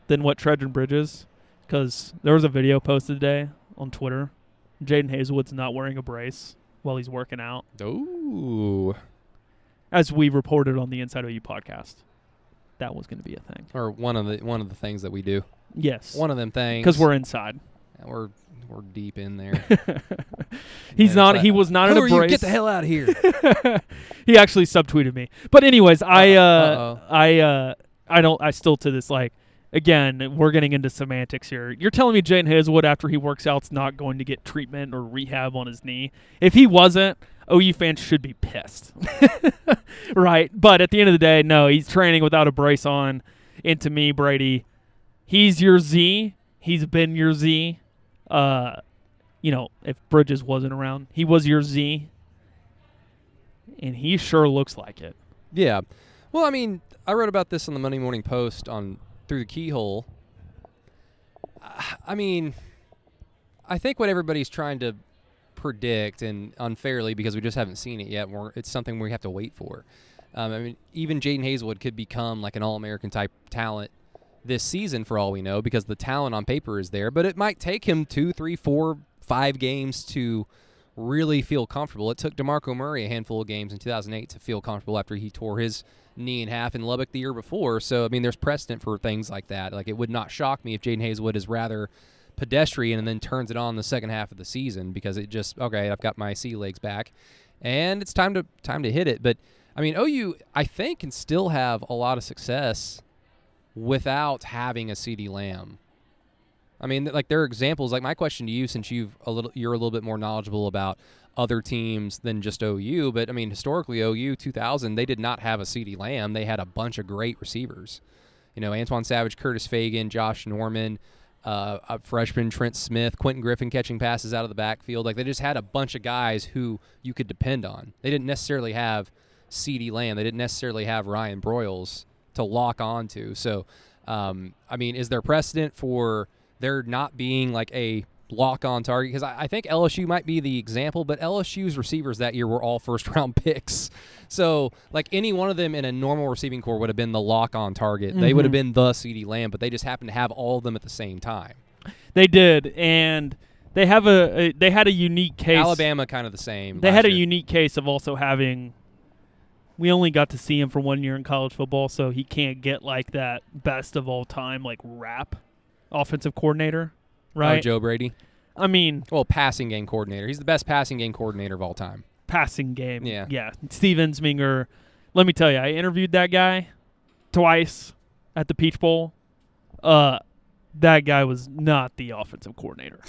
than what Trejan Bridges. Because there was a video posted today on Twitter. Jadon Haselwood's not wearing a brace while he's working out, Ooh. as we reported on the Inside OU podcast. That was going to be a thing. Or one of the one of the things that we do. Yes, One of them things. because we're inside. we're we're deep in there. *laughs* he's And not. it's He was not in a are you? brace. Get the hell out of here. *laughs* he actually subtweeted me. But anyways, I uh, Uh-oh. I uh, I don't. I still to this like. Again, we're getting into semantics here. You're telling me Jadon Haselwood, after he works out, is not going to get treatment or rehab on his knee. If he wasn't, OU fans should be pissed, *laughs* right? But at the end of the day, no, he's training without a brace on. And to me, Brady, he's your Z. He's been your Z. Uh, you know, if Bridges wasn't around, he was your Z and he sure looks like it. Yeah. Well, I mean, I wrote about this on the Monday Morning Post on through the keyhole. I mean, I think what everybody's trying to predict and unfairly because we just haven't seen it yet. It's something we have to wait for. Um, I mean, even Jadon Haselwood could become like an All American type talent this season for all we know because the talent on paper is there. But it might take him two, three, four, five games to really feel comfortable. It took DeMarco Murray a handful of games in 2008 to feel comfortable after he tore his knee in half in Lubbock the year before. So, I mean, there's precedent for things like that. Like, it would not shock me if Jadon Haselwood is rather pedestrian and then turns it on the second half of the season because it just, okay, I've got my sea legs back and it's time to time to hit it. But, I mean, OU, I think, can still have a lot of success without having a CeeDee Lamb. I mean, like there are examples. Like my question to you, since you've a little, you're a little bit more knowledgeable about other teams than just OU. But I mean, historically, OU 2000 they did not have a CeeDee Lamb. They had a bunch of great receivers. You know, Antwone Savage, Curtis Fagan, Josh Norman, uh, a freshman Trent Smith, Quentin Griffin catching passes out of the backfield. Like they just had a bunch of guys who you could depend on. They didn't necessarily have CeeDee Lamb. They didn't necessarily have Ryan Broyles to lock onto. So, um, I mean, is there precedent for there not being like a lock on target because I, I, think LSU might be the example, but LSU's receivers that year were all first round *laughs* picks. So, like any one of them in a normal receiving core would have been the lock on target. Mm-hmm. They would have mm-hmm. been the CeeDee Lamb, but they just happened to have all of them at the same time. They did, and they have a, a they had a unique case. Alabama kind of the same. They had year. a unique case of also having. We only got to see him for one year in college football, so he can't get like that best of all time like rap offensive coordinator, oh, right? Oh, Joe Brady. I mean, well, passing game coordinator. He's the best passing game coordinator of all time. Passing game. Yeah. Yeah. Steve Ensminger. Let me tell you, I interviewed that guy twice at the Peach Bowl. Uh, that guy was not the offensive coordinator.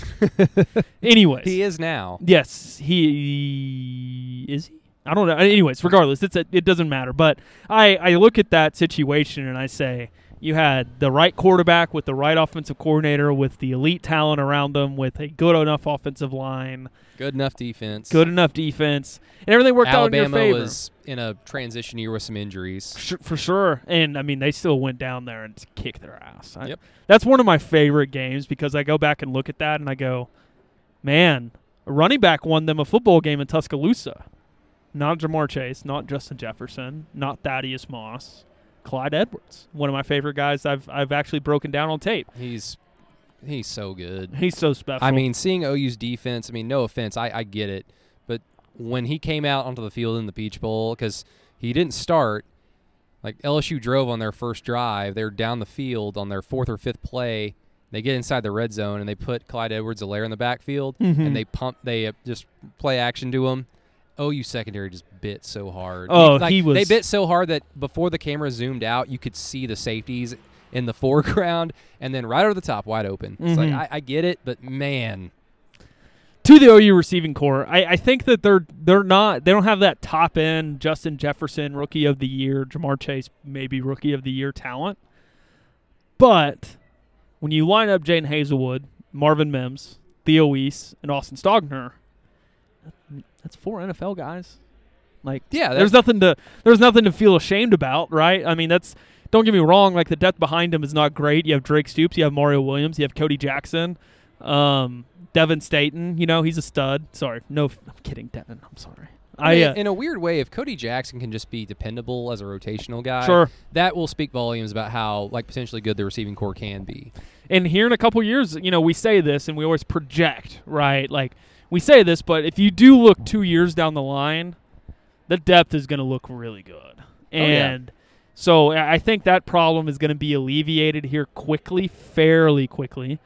*laughs* Anyways, he is now. Yes, he is. He? I don't know. Anyways, regardless, it's a, it doesn't matter. But I I look at that situation and I say, you had the right quarterback with the right offensive coordinator with the elite talent around them with a good enough offensive line. Good enough defense. Good enough defense. And everything worked Alabama out in your favor. was in a transition year with some injuries. For sure. And i mean they still went down there and kicked their ass. Yep. That's one of my favorite games because i go back and look at that and i go man a running back won them a football game in tuscaloosa. Not ja'marr chase not justin jefferson not thaddeus moss Clyde Edwards, one of my favorite guys I've I've actually broken down on tape. He's he's so good. He's so special. I mean, seeing OU's defense. I mean, no offense, I, I get it, but when he came out onto the field in the Peach Bowl, because he didn't start, like LSU drove on their first drive, they're down the field on their fourth or fifth play. They get inside the red zone and they put Clyde Edwards-Helaire in the backfield mm-hmm. and they pump, they uh, just play action to him OU secondary just bit so hard. Oh, like, he was. They bit so hard that before the camera zoomed out, you could see the safeties in the *laughs* foreground, and then right over the top, wide open. Mm-hmm. It's like mm-hmm. I, I, get it, but man. To the OU receiving core, I, I think that they're they're not they don't have that top end Justin Jefferson rookie of the year, Ja'Marr Chase maybe rookie of the year talent, but when you line up Jadon Haselwood, Marvin Mims, Theo Wease, and Austin Stogner, that's four NFL guys. Like, yeah, there's nothing to there's nothing to feel ashamed about, right? I mean, that's don't get me wrong. Like the depth behind him is not great. You have Drake Stoops, you have Mario Williams, you have Cody Jackson, um, Devin Staten. You know, he's a stud. Sorry, no, I'm kidding, Devin. I'm sorry. I, mean, uh, in a weird way, if Cody Jackson can just be dependable as a rotational guy, sure. that will speak volumes about how like potentially good the receiving core can be. And here in a couple years, you know, we say this and we always project, right? Like we say this, but if you do look two years down the line, the depth is going to look really good. And oh, yeah. so I think that problem is going to be alleviated here quickly, fairly quickly.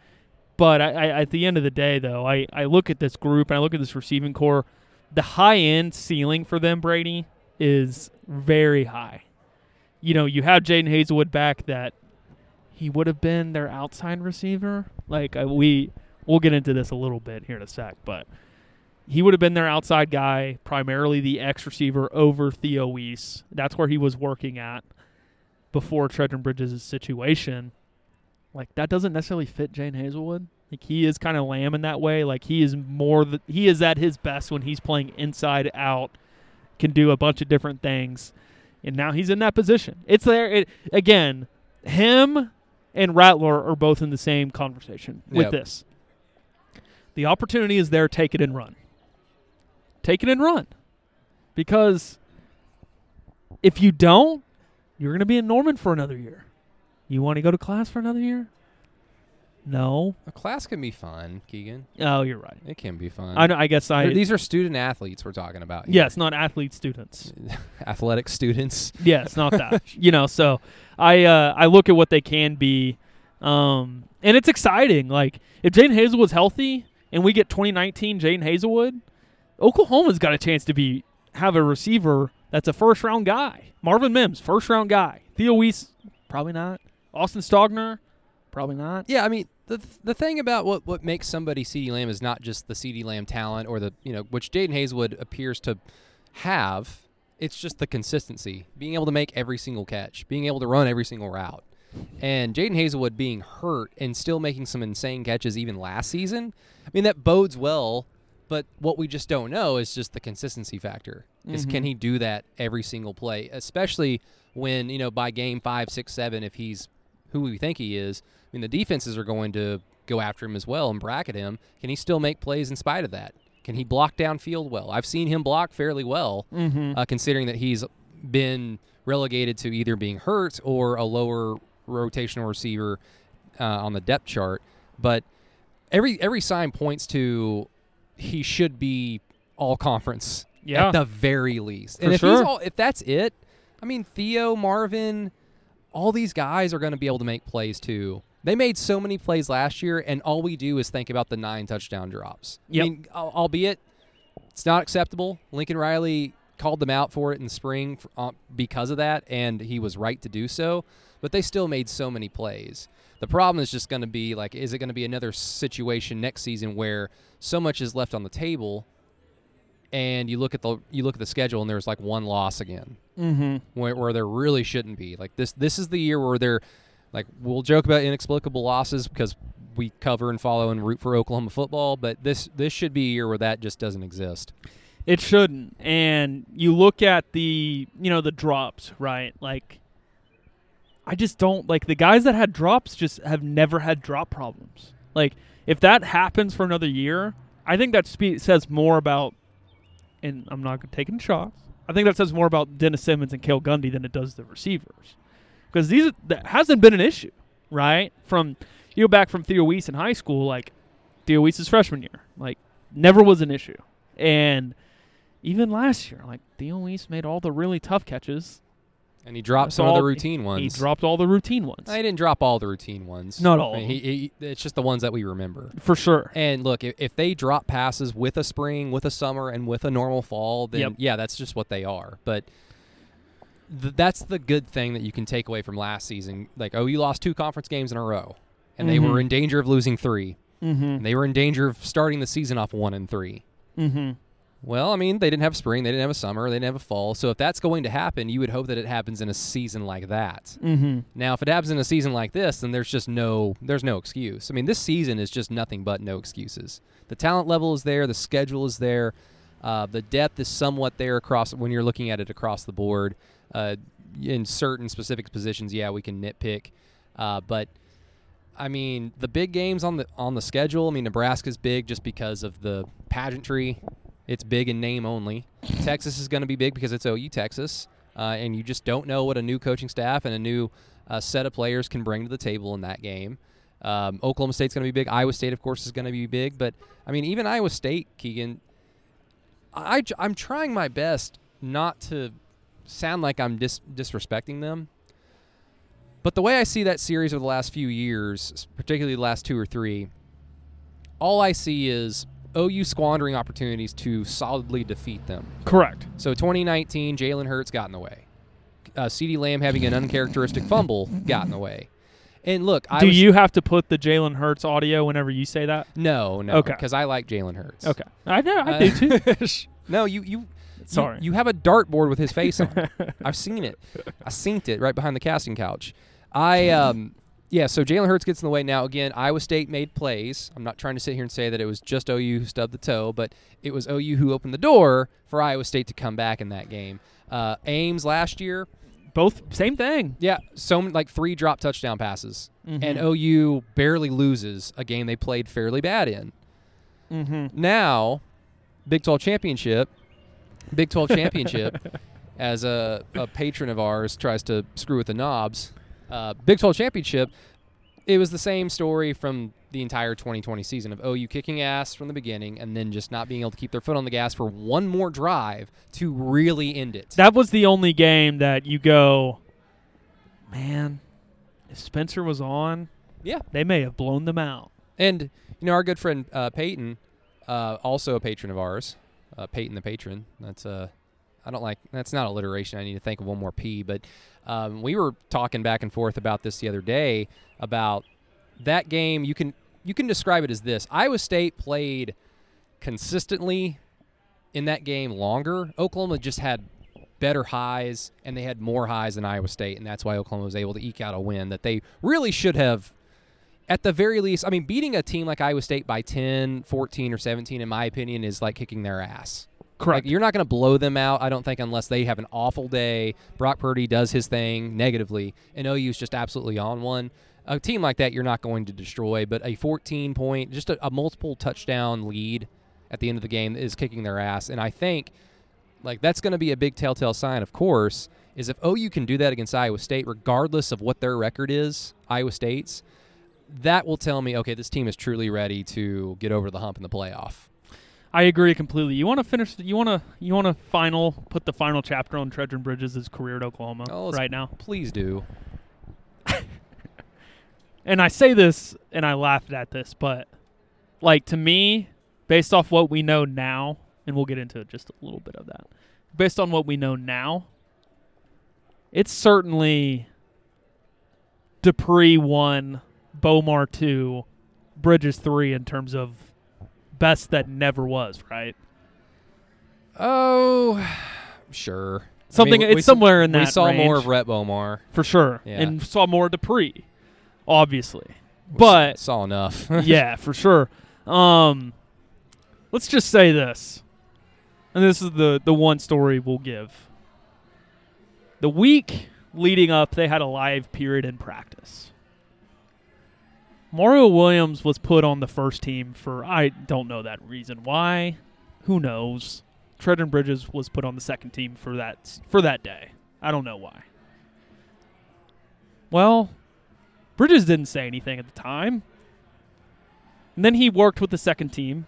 But I, I, at the end of the day, though, I, I look at this group and I look at this receiving core. The high end ceiling for them, Brady, is very high. You know, you have Jadon Haselwood back that he would have been their outside receiver. Like uh, we we'll get into this a little bit here in a sec, but he would have been their outside guy, primarily the X receiver over Theo Wease. That's where he was working at before Trejan Bridges' situation. Like that doesn't necessarily fit Jadon Haselwood. Like he is kind of lamb in that way. Like he is more the, he is at his best when he's playing inside out, can do a bunch of different things, and now he's in that position. It's there it, again. Him and Rattler are both in the same conversation with yep. this. The opportunity is there, take it and run. Take it and run. Because if you don't, you're going to be in Norman for another year. You want to go to class for another year? No. A class can be fun, Keegan. Oh, you're right. It can be fun. I, know, I guess I. Th- These are student athletes we're talking about. here. yes, not athlete students. *laughs* athletic students. Yes, not that. *laughs* you know, so I uh, I look at what they can be, um, and it's exciting. Like if Jadon Haselwood's healthy and we get 2019 Jadon Haselwood, Oklahoma's got a chance to be have a receiver that's a first round guy. Marvin Mims, first round guy. Theo Wease, probably not. Austin Stogner, probably not. Yeah, I mean the the thing about what what makes somebody CeeDee Lamb is not just the CeeDee Lamb talent or the you know which Jadon Haselwood appears to have. It's just the consistency, being able to make every single catch, being able to run every single route, and Jadon Haselwood being hurt and still making some insane catches even last season. I mean that bodes well, but what we just don't know is just the consistency factor. Is can Mhm. he do that every single play, especially when you know by game five, six, seven, if he's who we think he is. I mean, the defenses are going to go after him as well and bracket him. Can he still make plays in spite of that? Can he block downfield well? I've seen him block fairly well, Mm-hmm. uh, considering that he's been relegated to either being hurt or a lower rotational receiver uh, on the depth chart. But every every sign points to he should be all conference Yeah. at the very least. For and if sure. he's all, if that's it, I mean Theo, Marvin, all these guys are going to be able to make plays too. They made so many plays last year, and all we do is think about the nine touchdown drops. Yep. I mean, albeit it's not acceptable. Lincoln Riley called them out for it in the spring for, uh, because of that, and he was right to do so. But they still made so many plays. The problem is just going to be like, is it going to be another situation next season where so much is left on the table, and you look at the you look at the schedule and there's like one loss again Mm-hmm. where, where there really shouldn't be. Like this this is the year where they're like we'll joke about inexplicable losses because we cover and follow and root for Oklahoma football, but this this should be a year where that just doesn't exist. It shouldn't. And you look at the, you know, the drops, right? Like I just don't like the guys that had drops just have never had drop problems. Like if that happens for another year, I think that spe- says more about and I'm not taking shots. I think that says more about Dennis Simmons and Cale Gundy than it does the receivers. Because these that hasn't been an issue, right? From you go back from Theo Wease in high school, like Theo Wease's freshman year, like never was an issue. And even last year, like Theo Wease made all the really tough catches. And he dropped That's some of the routine ones. He dropped all the routine ones. I didn't drop all the routine ones. Not all I mean, he, he, it's just the ones that we remember. for sure. And look, if, if they drop passes with a spring, with a summer, and with a normal fall, then Yep. yeah, that's just what they are. But th- that's the good thing that you can take away from last season. Like, oh, you lost two conference games in a row, and they Mhm. were in danger of losing three. Mm-hmm. And they were in danger of starting the season off one and three. Mm-hmm. Well, I mean, they didn't have spring, they didn't have a summer, they didn't have a fall. So if that's going to happen, you would hope that it happens in a season like that. Mm-hmm. Now, if it happens in a season like this, then there's just no there's no excuse. I mean, this season is just nothing but no excuses. The talent level is there, the schedule is there, uh, the depth is somewhat there across when you're looking at it across the board. Uh, in certain specific positions, yeah, we can nitpick, uh, but I mean, the big games on the on the schedule. I mean, Nebraska's big just because of the pageantry. It's big in name only. Texas is going to be big because it's OU Texas, uh, and you just don't know what a new coaching staff and a new uh, set of players can bring to the table in that game. Um, Oklahoma State's going to be big. Iowa State, of course, is going to be big. But I mean, even Iowa State, Keegan, I, am trying my best not to sound like I'm dis- disrespecting them. But the way I see that series over the last few years, particularly the last two or three, all I see is OU squandering opportunities to solidly defeat them. Correct. So 2019, Jalen Hurts got in the way. Uh, CeeDee Lamb having an uncharacteristic fumble got in the way. And look, I Do was, you have to put the Jalen Hurts audio whenever you say that? No, no. Okay. Because I like Jalen Hurts. Okay. I know. I Uh, do too. *laughs* No, you you. Sorry. You, you have a dartboard with his face on. *laughs* I've seen it. I synced it right behind the casting couch. I um yeah. So Jalen Hurts gets in the way now. Again, Iowa State made plays. I'm not trying to sit here and say that it was just OU who stubbed the toe, but it was OU who opened the door for Iowa State to come back in that game. Uh, Ames last year, Both same thing. yeah, so like three drop touchdown passes, and Mhm. OU barely loses a game they played fairly bad in. Mm-hmm. Now, Big 12 championship, Big 12 championship, *laughs* as a, a patron of ours tries to screw with the knobs. Uh, Big 12 championship, it was the same story from the entire 2020 season of OU kicking ass from the beginning and then just not being able to keep their foot on the gas for one more drive to really end it. That was the only game that you go, man, if Spencer was on, yeah. they may have blown them out. And, you know, our good friend uh, Peyton, uh, also a patron of ours, uh, Peyton the patron. That's a, I don't like, that's not alliteration. I need to think of one more P. But um, we were talking back and forth about this the other day about that game. You can, you can describe it as this Iowa State played consistently in that game longer. Oklahoma just had better highs and they had more highs than Iowa State, and that's why Oklahoma was able to eke out a win that they really should have at the very least, I mean, beating a team like Iowa State by 10, 14, or 17, in my opinion, is like kicking their ass. Correct. Like, you're not going to blow them out, I don't think, unless they have an awful day. Brock Purdy does his thing negatively, and OU's just absolutely on one. A team like that, you're not going to destroy, but a 14 point, just a, a multiple touchdown lead at the end of the game is kicking their ass. And I think, like, that's going to be a big telltale sign, of course, is if OU can do that against Iowa State, regardless of what their record is, Iowa State's that will tell me, okay, this team is truly ready to get over the hump in the playoff. I agree completely. You want to finish? You want to? You want to final? Put the final chapter on Trejan Bridges' career at Oklahoma Oh, right now. Please do. *laughs* And I say this, and I laughed at this, but like to me, based off what we know now, and we'll get into just a little bit of that. Based on what we know now, it's certainly Dupree one, Bomar two, Bridges three in terms of best that never was. Right? Oh, sure. Something. I mean, we- it's somewhere in that. We saw more of Rhett Bomar. for sure, Yeah. and saw more Dupree, obviously. We But saw enough. *laughs* yeah, for sure. Um, let's just say this, and this is the the one story we'll give. The week leading up, they had a live period in practice. Mario Williams was put on the first team for I don't know that reason why. Who knows? Trejan Bridges was put on the second team for that for that day. I don't know why. Well, Bridges didn't say anything at the time. And then he worked with the second team,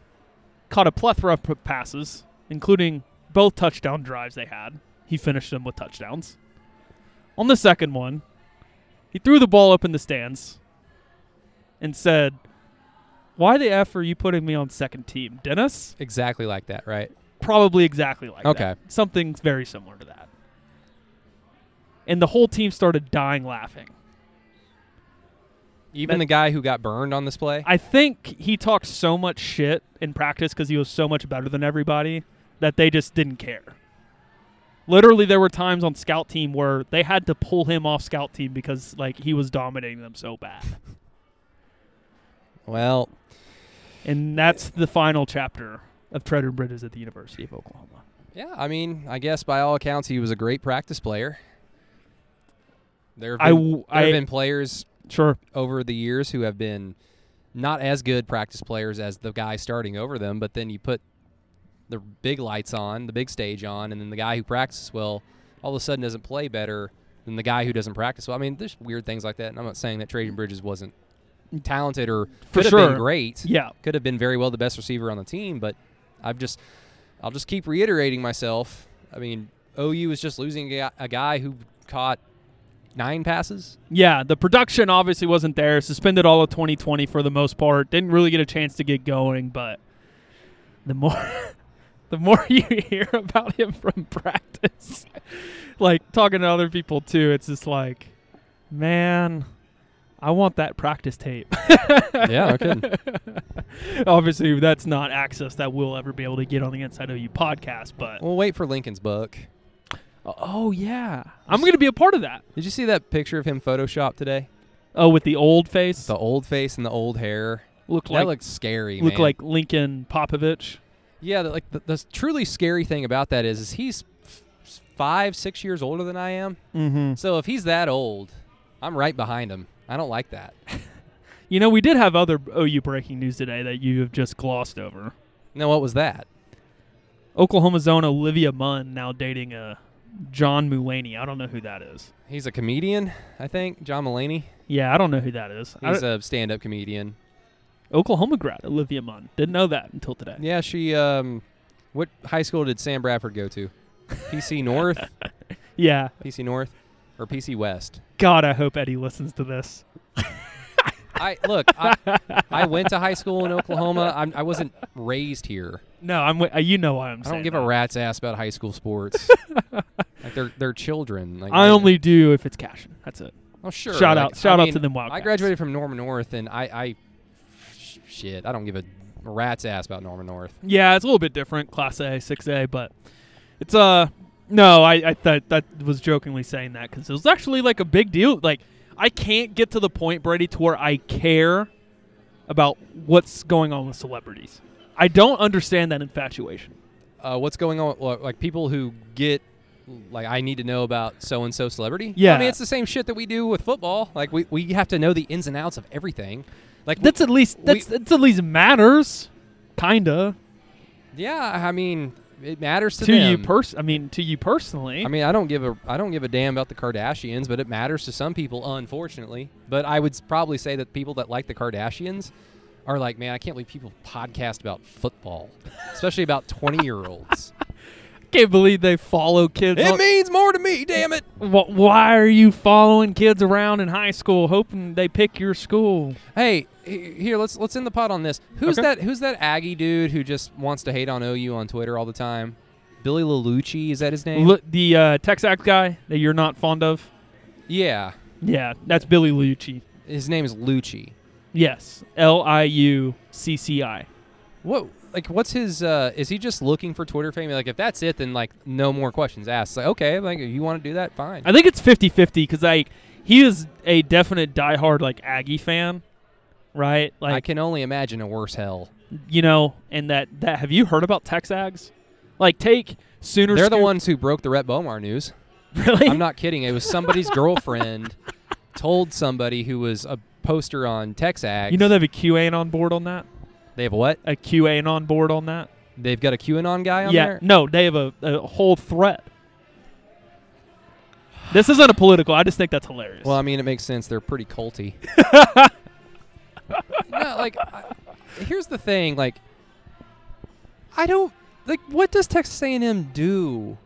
caught a plethora of passes, including both touchdown drives they had. He finished them with touchdowns. On the second one, he threw the ball up in the stands and said, Why the F are you putting me on second team? Dennis? exactly like that, right? Probably exactly like that. Okay. that. Something very similar to that. And the whole team started dying laughing. Even That- the guy who got burned on this play. I think he talked so much shit in practice because he was so much better than everybody that they just didn't care. Literally, there were times on scout team where they had to pull him off scout team because like he was dominating them so bad. *laughs* well, And that's the final chapter of Trejan Bridges at the University of Oklahoma. yeah. I mean, I guess by all accounts, he was a great practice player. There have been, w- there have I- been players Sure. over the years who have been not as good practice players as the guy starting over them, but then you put the big lights on, the big stage on, and then the guy who practices well all of a sudden doesn't play better than the guy who doesn't practice well. I mean, there's weird things like that, and I'm not saying that Trejan Bridges wasn't talented or For could have sure. been great. Yeah. Could have been very well the best receiver on the team, but I've just I'll just keep reiterating myself. I mean, OU is just losing a, a guy who caught nine passes. Yeah, the production obviously wasn't there. Suspended all of 2020 for the most part. Didn't really get a chance to get going, but the more *laughs* the more *laughs* you hear about him from practice, *laughs* like talking to other people too, it's just like, man, I want that practice tape. Yeah, okay. *laughs* obviously, that's not access that we'll ever be able to get on the Inside OU podcast, but We'll wait for Lincoln's book. oh yeah, I'm gonna be a part of that. Did you see that picture of him photoshopped today? Oh, with the old face, The old face and the old hair. look that like looks scary. look man. like Lincoln Popovich. yeah. The, like the, the truly scary thing about that is, is he's f- five, six years older than I am. Mm-hmm. So if he's that old, I'm right behind him. I don't like that. *laughs* You know, we did have other OU breaking news today that you have just glossed over. No, what was that? Oklahoma's own Olivia Munn now dating a John Mulaney. I don't know who that is. He's a comedian, I think. John Mulaney. Yeah, I don't know who that is. He's a stand-up comedian. Oklahoma grad, Olivia Munn. Didn't know that until today. Yeah, she. Um, what high school did Sam Bradford go to? PC North, *laughs* Yeah. PC North, or PC West? God, I hope Eddie listens to this. *laughs* I look. I, I went to high school in Oklahoma. I'm, I wasn't raised here. No, I'm. wi- uh, You know why I'm I don't give that. a rat's ass about high school sports. *laughs* like they're they're children. Like I only do if it's cashing. That's it. Oh sure. Shout out- shout I out to them I graduated from Norman North, and I, I sh- shit. I don't give a rat's ass about Norman North. Yeah, it's a little bit different, Class A, Six A, but it's uh no, I I thought that was jokingly saying that because it was actually like a big deal. Like I can't get to the point, Brady, to where I care about what's going on with celebrities. I don't understand that infatuation. Uh, what's going on? Like like people who get. Like I need to know about so and so celebrity. Yeah, I mean it's the same shit that we do with football. Like we, we have to know the ins and outs of everything. Like That's at least that's that's at least matters, kinda yeah. I mean it matters to, to, you them. pers. I mean, to you personally. I mean, I don't give a I don't give a damn about the Kardashians, but it matters to some people, unfortunately. But I would probably say that people that like the Kardashians are like, man, I can't believe people podcast about football, *laughs* especially about twenty year olds. I *laughs* can't believe they follow kids. it on- means more to me, damn it. Why are you following kids around in high school, hoping they pick your school? Hey, he- here let's let's end the pot on this. Who's Okay. that? Who's that Aggie dude who just wants to hate on OU on Twitter all the time? Billy Lelucci, is that his name? L- the uh, Texags guy that you're not fond of? yeah, Yeah, that's Billy Liucci. his name is Liucci. Yes, L I U C C I. What like what's his uh is he just looking for Twitter fame? Like if that's it then like no more questions asked. Like okay, like if you want to do that, fine. I think it's 50-50 because like he is a definite diehard like Aggie fan, right? Like I can only imagine a worse hell. you know, and that that have you heard about Texags? Like take Sooner. They're the ones who broke the Rhett Bomar news. *laughs* Really? I'm not kidding. It was somebody's girlfriend *laughs* told somebody who was a poster on Texags. You know they have a QA on board on that. they have what? A QA on board on that. They've got a QAnon guy on yeah. there. No, they have a, a whole threat. This isn't a political. I just think that's hilarious. Well, I mean, it makes sense. They're pretty culty. *laughs* no, like, I, here's the thing. Like, I don't like. What does Texas A&M do?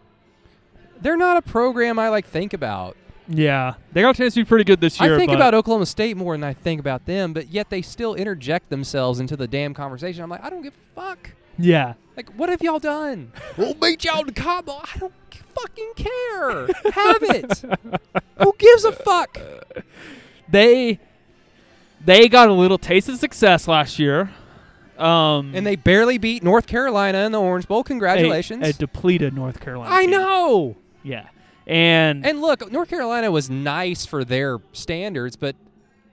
They're not a program I like think about. yeah, they got a chance to be pretty good this year. I think but about Oklahoma State more than I think about them, but yet they still interject themselves into the damn conversation. I'm like, I don't give a fuck. Yeah, Like, what have y'all done? *laughs* we'll beat y'all to Cabo. I don't fucking care. Have it. *laughs* Who gives a fuck? they they got a little taste of success last year. Um, And they barely beat North Carolina in the Orange Bowl. Congratulations. a, depleted North Carolina. I team. know. Yeah, and, And look, North Carolina was nice for their standards, but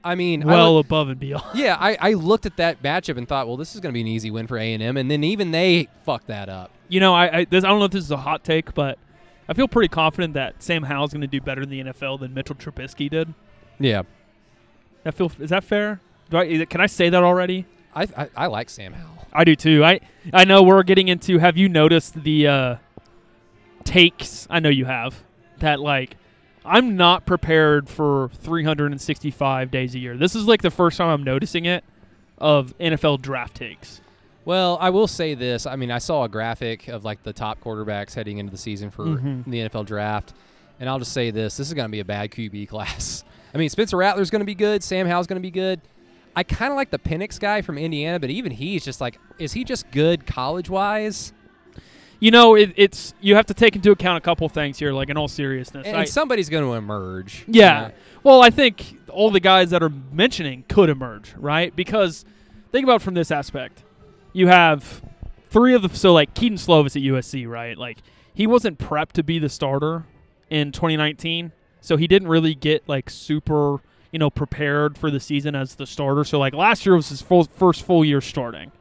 I mean, I well look- above and beyond. *laughs* yeah, I, I looked at that matchup and thought, well, this is going to be an easy win for A and M, and then even they fucked that up. You know, I I, this, I don't know if this is a hot take, but I feel pretty confident that Sam Howell's going to do better in the NFL than Mitchell Trubisky did. Yeah, I feel is that fair? Do I, is it- can I say that already? I I, I like Sam Howell. I do too. I I know we're getting into. Have you noticed the uh, takes? I know you have that. Like, I'm not prepared for 365 days a year. This is like the first time I'm noticing it of NFL draft takes. Well, I will say this. I mean, I saw a graphic of like the top quarterbacks heading into the season for Mhm. the NFL draft, and I'll just say this: this is going to be a bad QB *laughs* class. I mean, Spencer Rattler's going to be good. Sam Howell's going to be good. I kind of like the Penix guy from Indiana, but even he's just like, is he just good college wise? You know, it, it's you have to take into account a couple things here. Like in all seriousness, And, I- and somebody's going to emerge. you Yeah. know? Well, I think all the guys that are mentioning could emerge, right? Because think about it from this aspect. You have three of the so like Kedon Slovis at USC, right? Like he wasn't prepped to be the starter in 2019, so he didn't really get like super, you know, prepared for the season as the starter. So like last year was his full, first full year starting,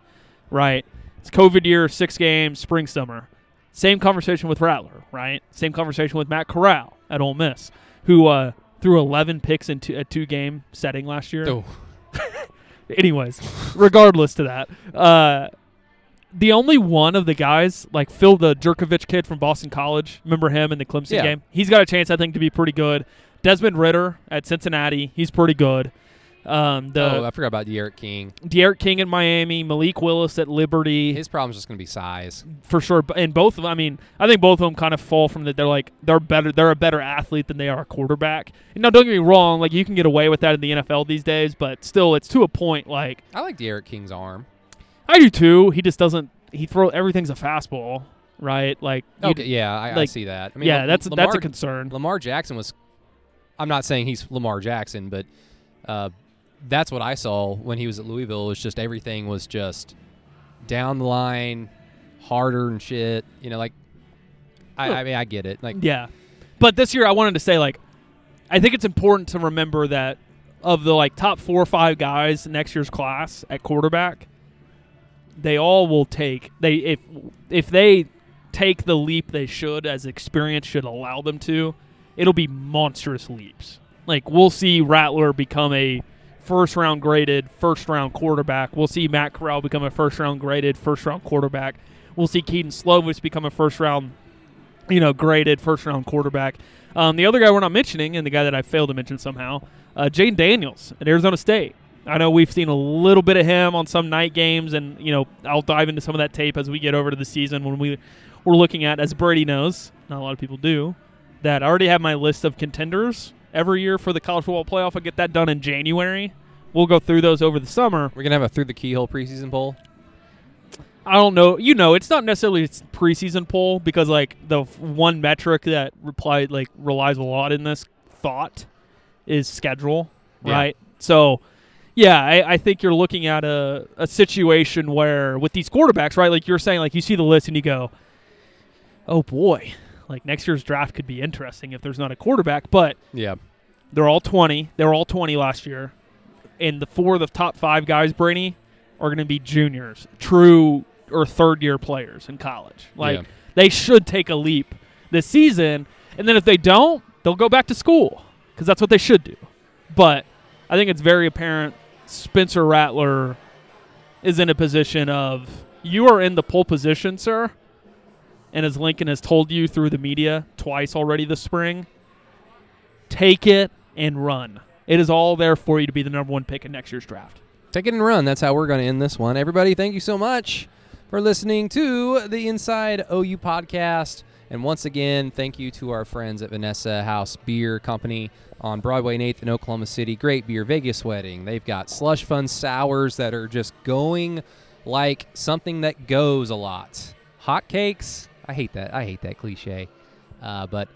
right? It's COVID year, six games, spring summer. Same conversation with Rattler, right? Same conversation with Matt Corral at Ole Miss, who uh, threw 11 picks in two, a two game setting last year. Oh. *laughs* Anyways, regardless to that, uh, the only one of the guys, like Phil the Jurkovec kid from Boston College, remember him in the Clemson Yeah. game? He's got a chance, I think, to be pretty good. Desmond Ridder at Cincinnati, he's pretty good. Um, oh, I forgot about D'Eriq King. D'Eriq King in Miami, Malik Willis at Liberty, His problem's just going to be size. for sure. And both of them, I mean, I think both of them kind of fall from that. They're like they're better. They're a better athlete than they are a quarterback. And now, don't get me wrong. Like you can get away with that in the NFL these days, but still, it's to a point. Like I like D'Eriq King's arm. I do too. He just doesn't. He throw everything's a fastball, right? Like Okay, yeah, I, I see that. I mean, yeah, that's Lamar, that's a concern. Lamar Jackson was. I'm not saying he's Lamar Jackson, but uh, that's what I saw when he was at Louisville. Was just everything was just down the line, harder and shit. You know, like I, I mean, I get it. Like, Yeah, but this year I wanted to say like, I think it's important to remember that of the like top four or five guys next year's class at quarterback, they all will take they if if they take the leap they should as experience should allow them to, it'll be monstrous leaps. Like we'll see Rattler become a first round graded first round quarterback. We'll see Matt Corral become a first round graded first round quarterback. We'll see Kedon Slovis become a first round you know, graded first round quarterback. Um, the other guy we're not mentioning, and the guy that I failed to mention somehow, uh, Jayden Daniels at Arizona State. I know we've seen a little bit of him on some night games, and you know I'll dive into some of that tape as we get over to the season when we we're looking at, as Brady knows, not a lot of people do, that I already have my list of contenders every year for the college football playoff. I get that done in January. We'll go through those over the summer. we're gonna have a through the keyhole preseason poll. I don't know. You know, it's not necessarily a preseason poll because like the f- one metric that reply like relies a lot in this thought is schedule, Yeah. right? So, yeah, I, I think you're looking at a, a situation where with these quarterbacks, right? Like you're saying, like you see the list and you go, oh boy, like next year's draft could be interesting if there's not a quarterback, but Yeah, they're all 20. They were all 20 last year. And the four of the top five guys, Brainy, are going to be juniors, true or third year players in college. Like, Yeah. they should take a leap this season. And then if they don't, they'll go back to school because that's what they should do. But I think it's very apparent Spencer Rattler is in a position of you are in the pole position, sir. And as Lincoln has told you through the media twice already this spring, take it and run. It is all there for you to be the number one pick in next year's draft. take it and run. That's how we're gonna end this one. Everybody, thank you so much for listening to the Inside OU podcast. And once again, thank you to our friends at Vanessa House Beer Company on Broadway and 8th in Oklahoma City. Great beer, Vegas wedding. They've got slush fun sours that are just going like something that goes a lot. Hot cakes. I hate that. I hate that cliche. Uh, but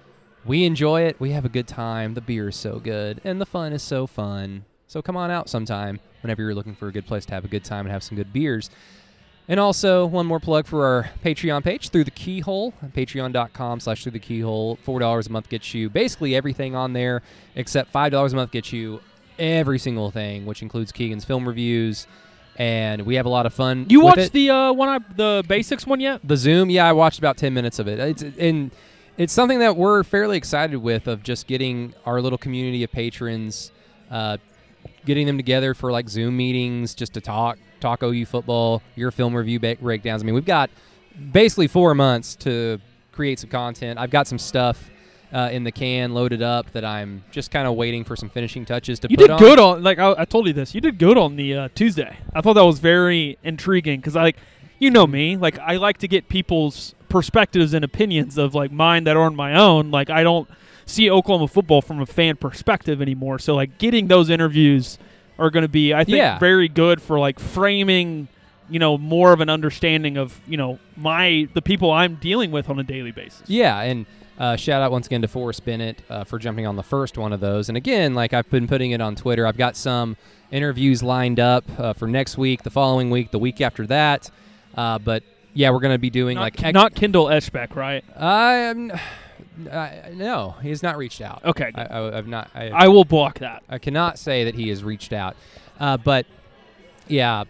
we enjoy it. We have a good time. The beer is so good, and the fun is so fun. So come on out sometime whenever you're looking for a good place to have a good time and have some good beers. And also, one more plug for our Patreon page, Through the Keyhole, patreon.com slash Through the Keyhole. $4 a month gets you basically everything on there, except $5 a month gets you every single thing, which includes Keegan's film reviews. And we have a lot of fun. You watched it. the uh, one, I, the basics one yet? The Zoom, yeah, I watched about ten minutes of it. It's and it's something that we're fairly excited with of just getting our little community of patrons, uh, getting them together for like Zoom meetings, just to talk talk OU football, your film review ba- breakdowns. I mean, we've got basically four months to create some content. I've got some stuff. Uh, in the can, loaded up. That I'm just kind of waiting for some finishing touches to You put did on. good on like I, I told you this. You did good on the uh, Tuesday. I thought that was very intriguing because I like you know me like I like to get people's perspectives and opinions of like mine that aren't my own. Like I don't see Oklahoma football from a fan perspective anymore. So like getting those interviews are going to be I think Yeah. very good for like framing you know more of an understanding of you know my the people I'm dealing with on a daily basis. Yeah, and uh, shout out once again to Forrest Bennett uh, for jumping on the first one of those. And again, like I've been putting it on Twitter, I've got some interviews lined up uh, for next week, the following week, the week after that. Uh, but yeah, we're going to be doing Not, like not Kendall Eschbeck, right? I'm. I, no, he has not reached out. Okay, I, I, I've not. I, I will block that. I cannot say that he has reached out. Uh, but yeah,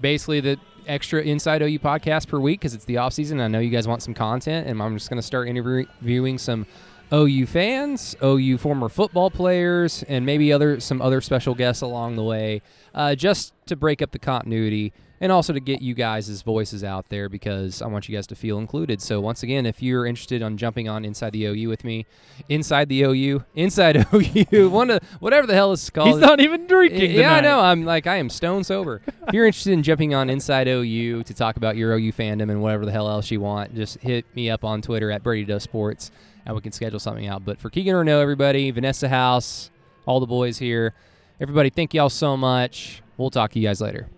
basically the extra Inside OU podcast per week because it's the off season. I know you guys want some content, and I'm just going to start interviewing some OU fans, OU former football players, and maybe other some other special guests along the way, uh, just to break up the continuity and also to get you guys' voices out there because I want you guys to feel included. So once again, if you're interested on jumping on Inside the OU with me, Inside the OU, Inside *laughs* OU, one of whatever the hell it's called. He's not even drinking. Yeah, I know. I'm like I am stone sober. if you're interested in jumping on Inside OU to talk about your OU fandom and whatever the hell else you want, just hit me up on Twitter at Brady Does Sports, and we can schedule something out. But for Keegan no, everybody, Vanessa House, all the boys here, everybody, thank y'all so much. We'll talk to you guys later.